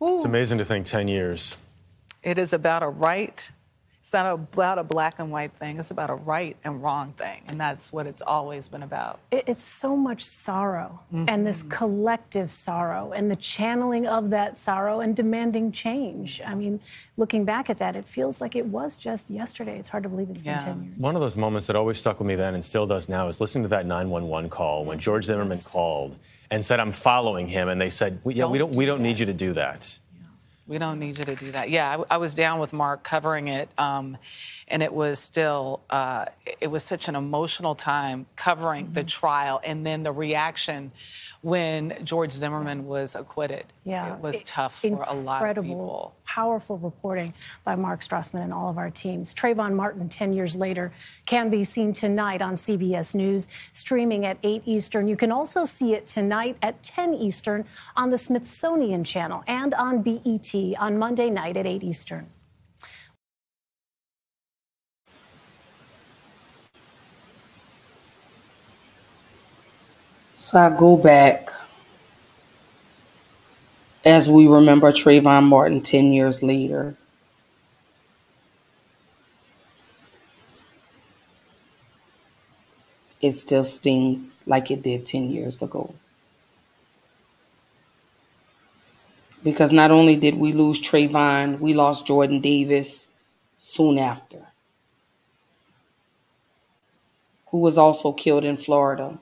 It's amazing to think 10 years. It is about a right. It's not about a black and white thing. It's about a right and wrong thing. And that's what it's always been about. It's so much sorrow mm-hmm. and this collective sorrow and the channeling of that sorrow and demanding change. I mean, looking back at that, it feels like it was just yesterday. It's hard to believe it's been 10 years. One of those moments that always stuck with me then and still does now is listening to that 911 call when George Zimmerman called and said, I'm following him. And they said, "We- yeah, we don't, we don't need you to do that. We don't need you to do that. Yeah, I, I was down with Mark covering it, um, and it was still, uh, it was such an emotional time covering the trial and then the reaction when George Zimmerman was acquitted. Yeah, It was i- tough for a lot of incredible, people. Powerful reporting by Mark Strassmann and all of our teams. Trayvon Martin, 10 years later, can be seen tonight on CBS News, streaming at 8 Eastern. You can also see it tonight at 10 Eastern on the Smithsonian Channel and on BET on Monday night at 8 Eastern. So I go back as we remember Trayvon Martin 10 years later. It still stings like it did 10 years ago. Because not only did we lose Trayvon, we lost Jordan Davis soon after, who was also killed in Florida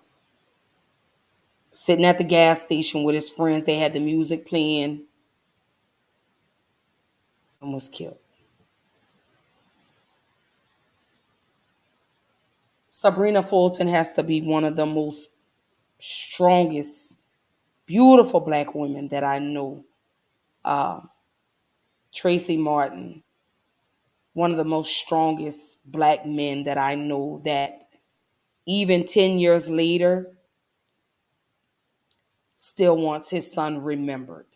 sitting at the gas station with his friends. They had the music playing and was killed. Sabrina Fulton has to be one of the most strongest, beautiful black women that I know. Uh, Tracy Martin, one of the most strongest black men that I know that even 10 years later, still wants his son remembered.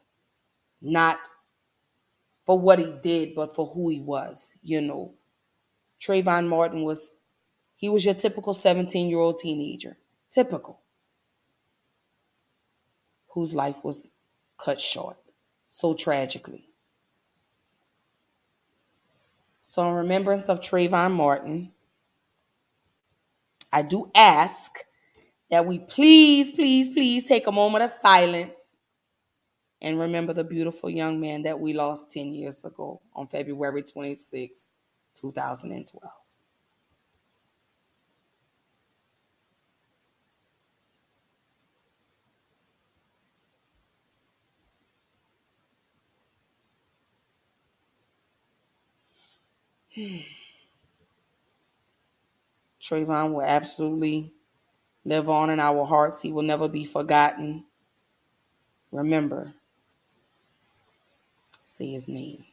Not for what he did, but for who he was, you know. Trayvon Martin was, he was your typical 17 year old teenager. Typical. Whose life was cut short so tragically. So, in remembrance of Trayvon Martin, I do ask that we please, please, please take a moment of silence and remember the beautiful young man that we lost 10 years ago on February 26, 2012. Trayvon will absolutely live on in our hearts. He will never be forgotten. Remember, say his name.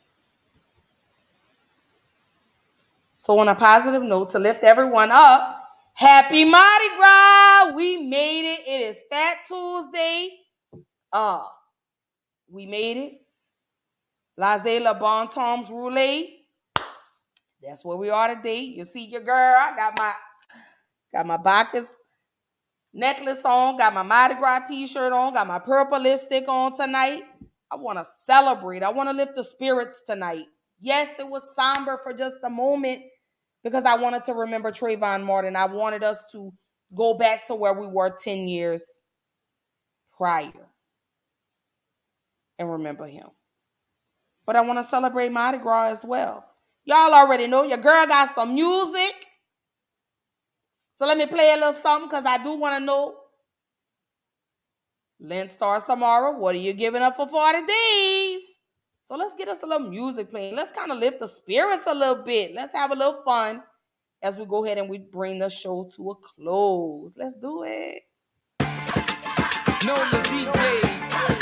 So, on a positive note, to lift everyone up, happy Mardi Gras! We made it. It is Fat Tuesday. Uh, we made it. Laissez le bon temps rouler. That's where we are today. You see your girl. I got my got my Bacchus necklace on, got my Mardi Gras t-shirt on, got my purple lipstick on tonight. I want to celebrate. I want to lift the spirits tonight. Yes, it was somber for just a moment because I wanted to remember Trayvon Martin. I wanted us to go back to where we were 10 years prior and remember him. But I want to celebrate Mardi Gras as well. Y'all already know your girl got some music. So let me play a little something because I do want to know. Lent starts tomorrow. What are you giving up for 40 days? So let's get us a little music playing. Let's kind of lift the spirits a little bit. Let's have a little fun as we go ahead and we bring the show to a close. Let's do it. No, the DJ.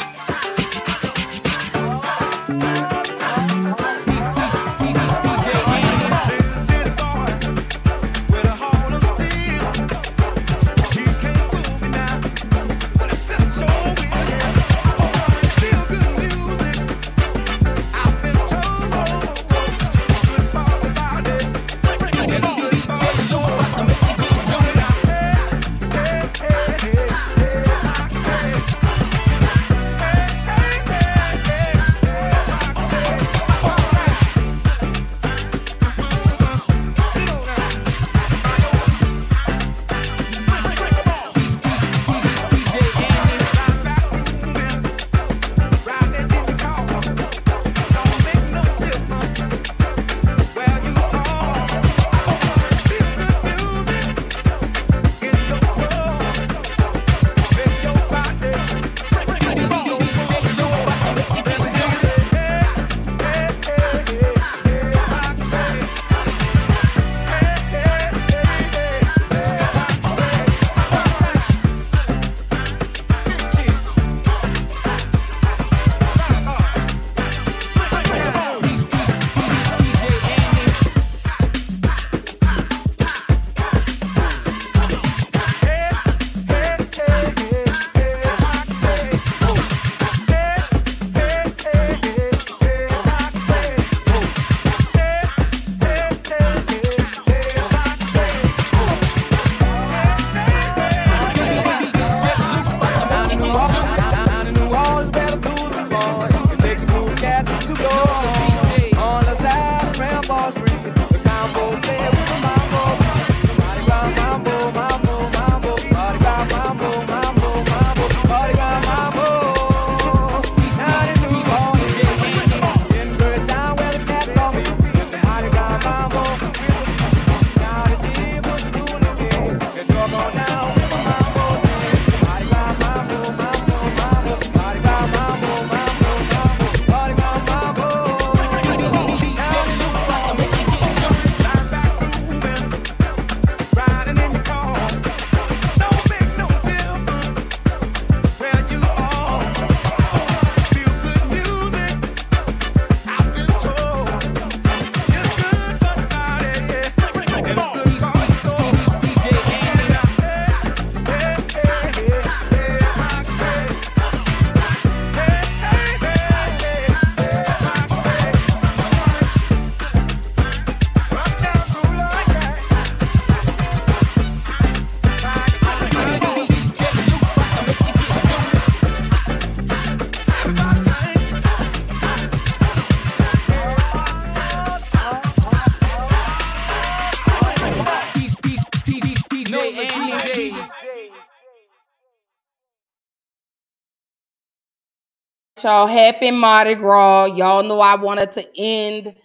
Y'all. Happy Mardi Gras. Y'all know I wanted to end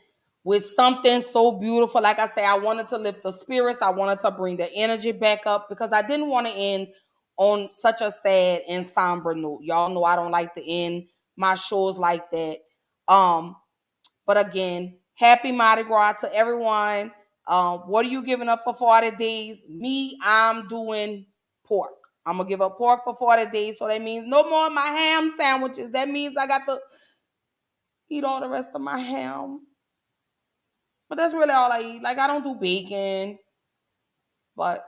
with something so beautiful. Like I say, I wanted to lift the spirits. I wanted to bring the energy back up because I didn't want to end on such a sad and somber note. Y'all know I don't like to end my shows like that. Um, but again, happy Mardi Gras to everyone. Um, what are you giving up for 40 days? Me, I'm doing pork. I'm gonna give up pork for 40 days. So that means no more of my ham sandwiches. That means I got to eat all the rest of my ham. But that's really all I eat. Like I don't do bacon. But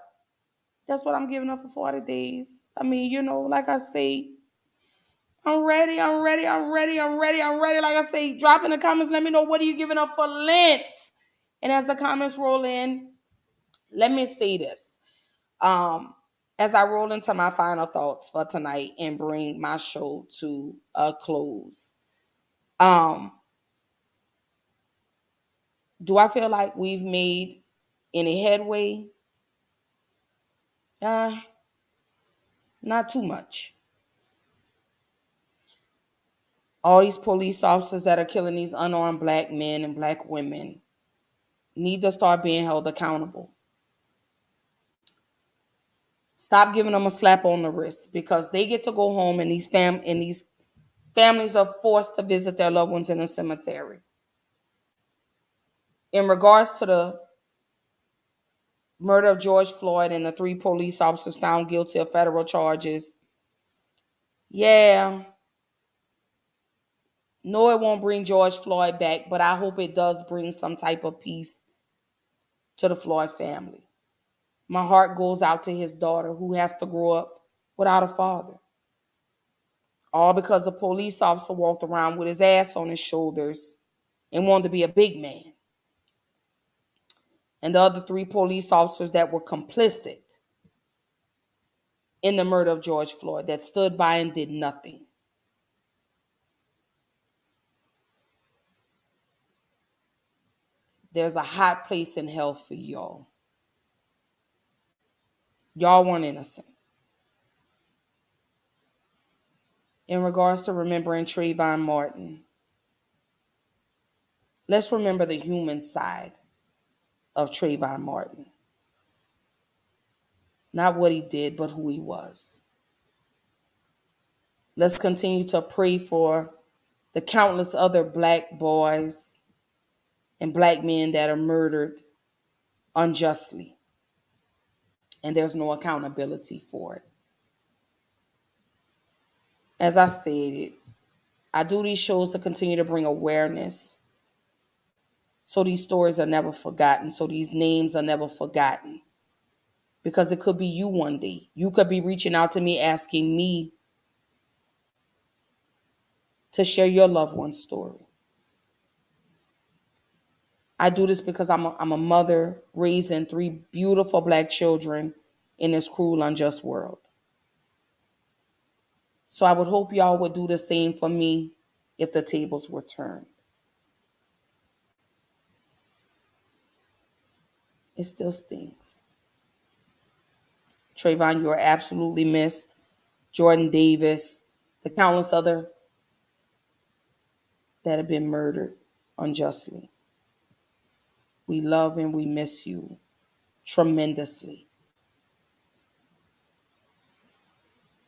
that's what I'm giving up for 40 days. I mean, you know, like I say, I'm ready, I'm ready, I'm ready, I'm ready, I'm ready. Like I say, drop in the comments, let me know what are you giving up for Lent. And as the comments roll in, let me say this. Um, as I roll into my final thoughts for tonight and bring my show to a close. Um, do I feel like we've made any headway? Uh, not too much. All these police officers that are killing these unarmed black men and black women need to start being held accountable. Stop giving them a slap on the wrist because they get to go home and these fam and these families are forced to visit their loved ones in a cemetery. In regards to the murder of George Floyd and the three police officers found guilty of federal charges, yeah. No, it won't bring George Floyd back, but I hope it does bring some type of peace to the Floyd family. My heart goes out to his daughter who has to grow up without a father. All because a police officer walked around with his ass on his shoulders and wanted to be a big man. And the other three police officers that were complicit in the murder of George Floyd that stood by and did nothing. There's a hot place in hell for y'all. Y'all weren't innocent. In regards to remembering Trayvon Martin, let's remember the human side of Trayvon Martin. Not what he did, but who he was. Let's continue to pray for the countless other black boys and black men that are murdered unjustly and there's no accountability for it. As I stated, I do these shows to continue to bring awareness so these stories are never forgotten, so these names are never forgotten. Because it could be you one day. You could be reaching out to me asking me to share your loved one's story. I do this because I'm a, I'm a mother raising three beautiful black children in this cruel, unjust world. So I would hope y'all would do the same for me if the tables were turned. It still stings. Trayvon, you are absolutely missed. Jordan Davis, the countless other that have been murdered unjustly. We love and we miss you tremendously.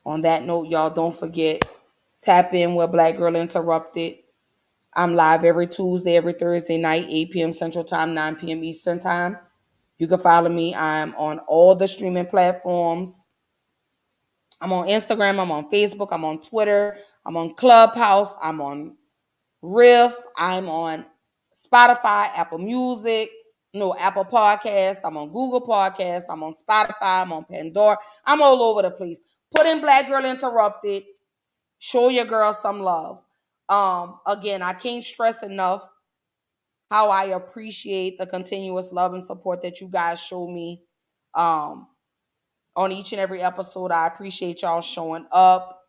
On that note, y'all don't forget tap in with Black Girl Interrupted. I'm live every Tuesday, every Thursday night, 8 p.m. Central Time, 9 p.m. Eastern Time. You can follow me. I'm on all the streaming platforms. I'm on Instagram, I'm on Facebook, I'm on Twitter, I'm on Clubhouse, I'm on Riff, I'm on Spotify, Apple Music, no Apple Podcast. I'm on Google Podcast. I'm on Spotify. I'm on Pandora. I'm all over the place. Put in Black Girl Interrupted. Show your girl some love. Um, again, I can't stress enough how I appreciate the continuous love and support that you guys show me um, on each and every episode. I appreciate y'all showing up,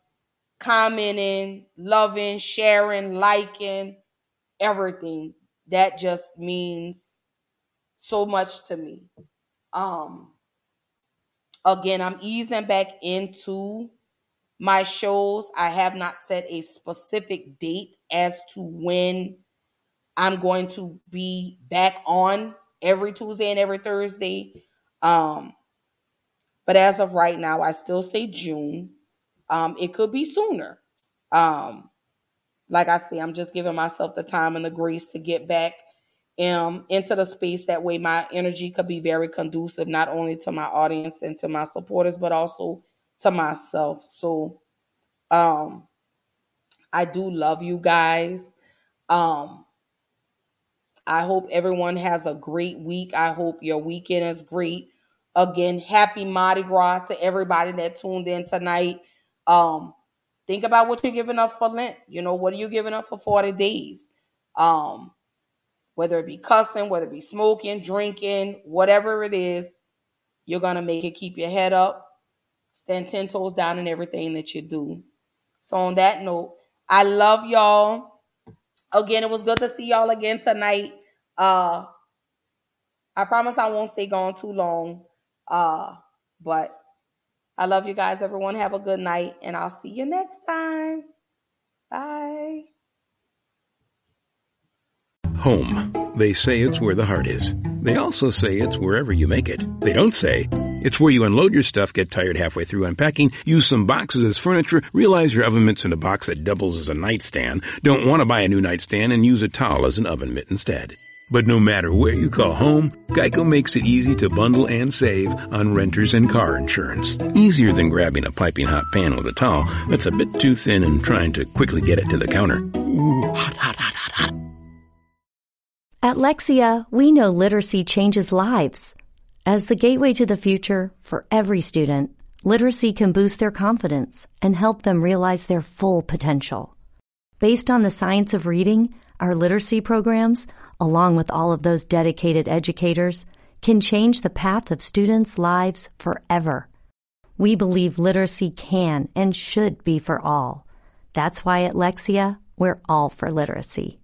commenting, loving, sharing, liking, everything. That just means so much to me. Um again, I'm easing back into my shows. I have not set a specific date as to when I'm going to be back on every Tuesday and every Thursday. Um, but as of right now, I still say June. Um, it could be sooner. Um, like I say, I'm just giving myself the time and the grace to get back um, into the space. That way, my energy could be very conducive, not only to my audience and to my supporters, but also to myself. So, um, I do love you guys. Um, I hope everyone has a great week. I hope your weekend is great. Again, happy Mardi Gras to everybody that tuned in tonight. Um, think about what you're giving up for Lent. You know, what are you giving up for 40 days? Um, whether it be cussing, whether it be smoking, drinking, whatever it is, you're gonna make it keep your head up, stand 10 toes down in everything that you do. So on that note, I love y'all. Again, it was good to see y'all again tonight. Uh I promise I won't stay gone too long. Uh, but I love you guys. Everyone have a good night, and I'll see you next time. Bye. Home. They say it's where the heart is. They also say it's wherever you make it. They don't say it's where you unload your stuff, get tired halfway through unpacking, use some boxes as furniture, realize your oven mitt's in a box that doubles as a nightstand, don't want to buy a new nightstand, and use a towel as an oven mitt instead. But no matter where you call home, Geico makes it easy to bundle and save on renters and car insurance. Easier than grabbing a piping hot pan with a towel that's a bit too thin and trying to quickly get it to the counter. Ooh, hot, hot, hot, hot, hot. At Lexia, we know literacy changes lives. As the gateway to the future for every student, literacy can boost their confidence and help them realize their full potential. Based on the science of reading, our literacy programs, along with all of those dedicated educators, can change the path of students' lives forever. We believe literacy can and should be for all. That's why at Lexia, we're all for literacy.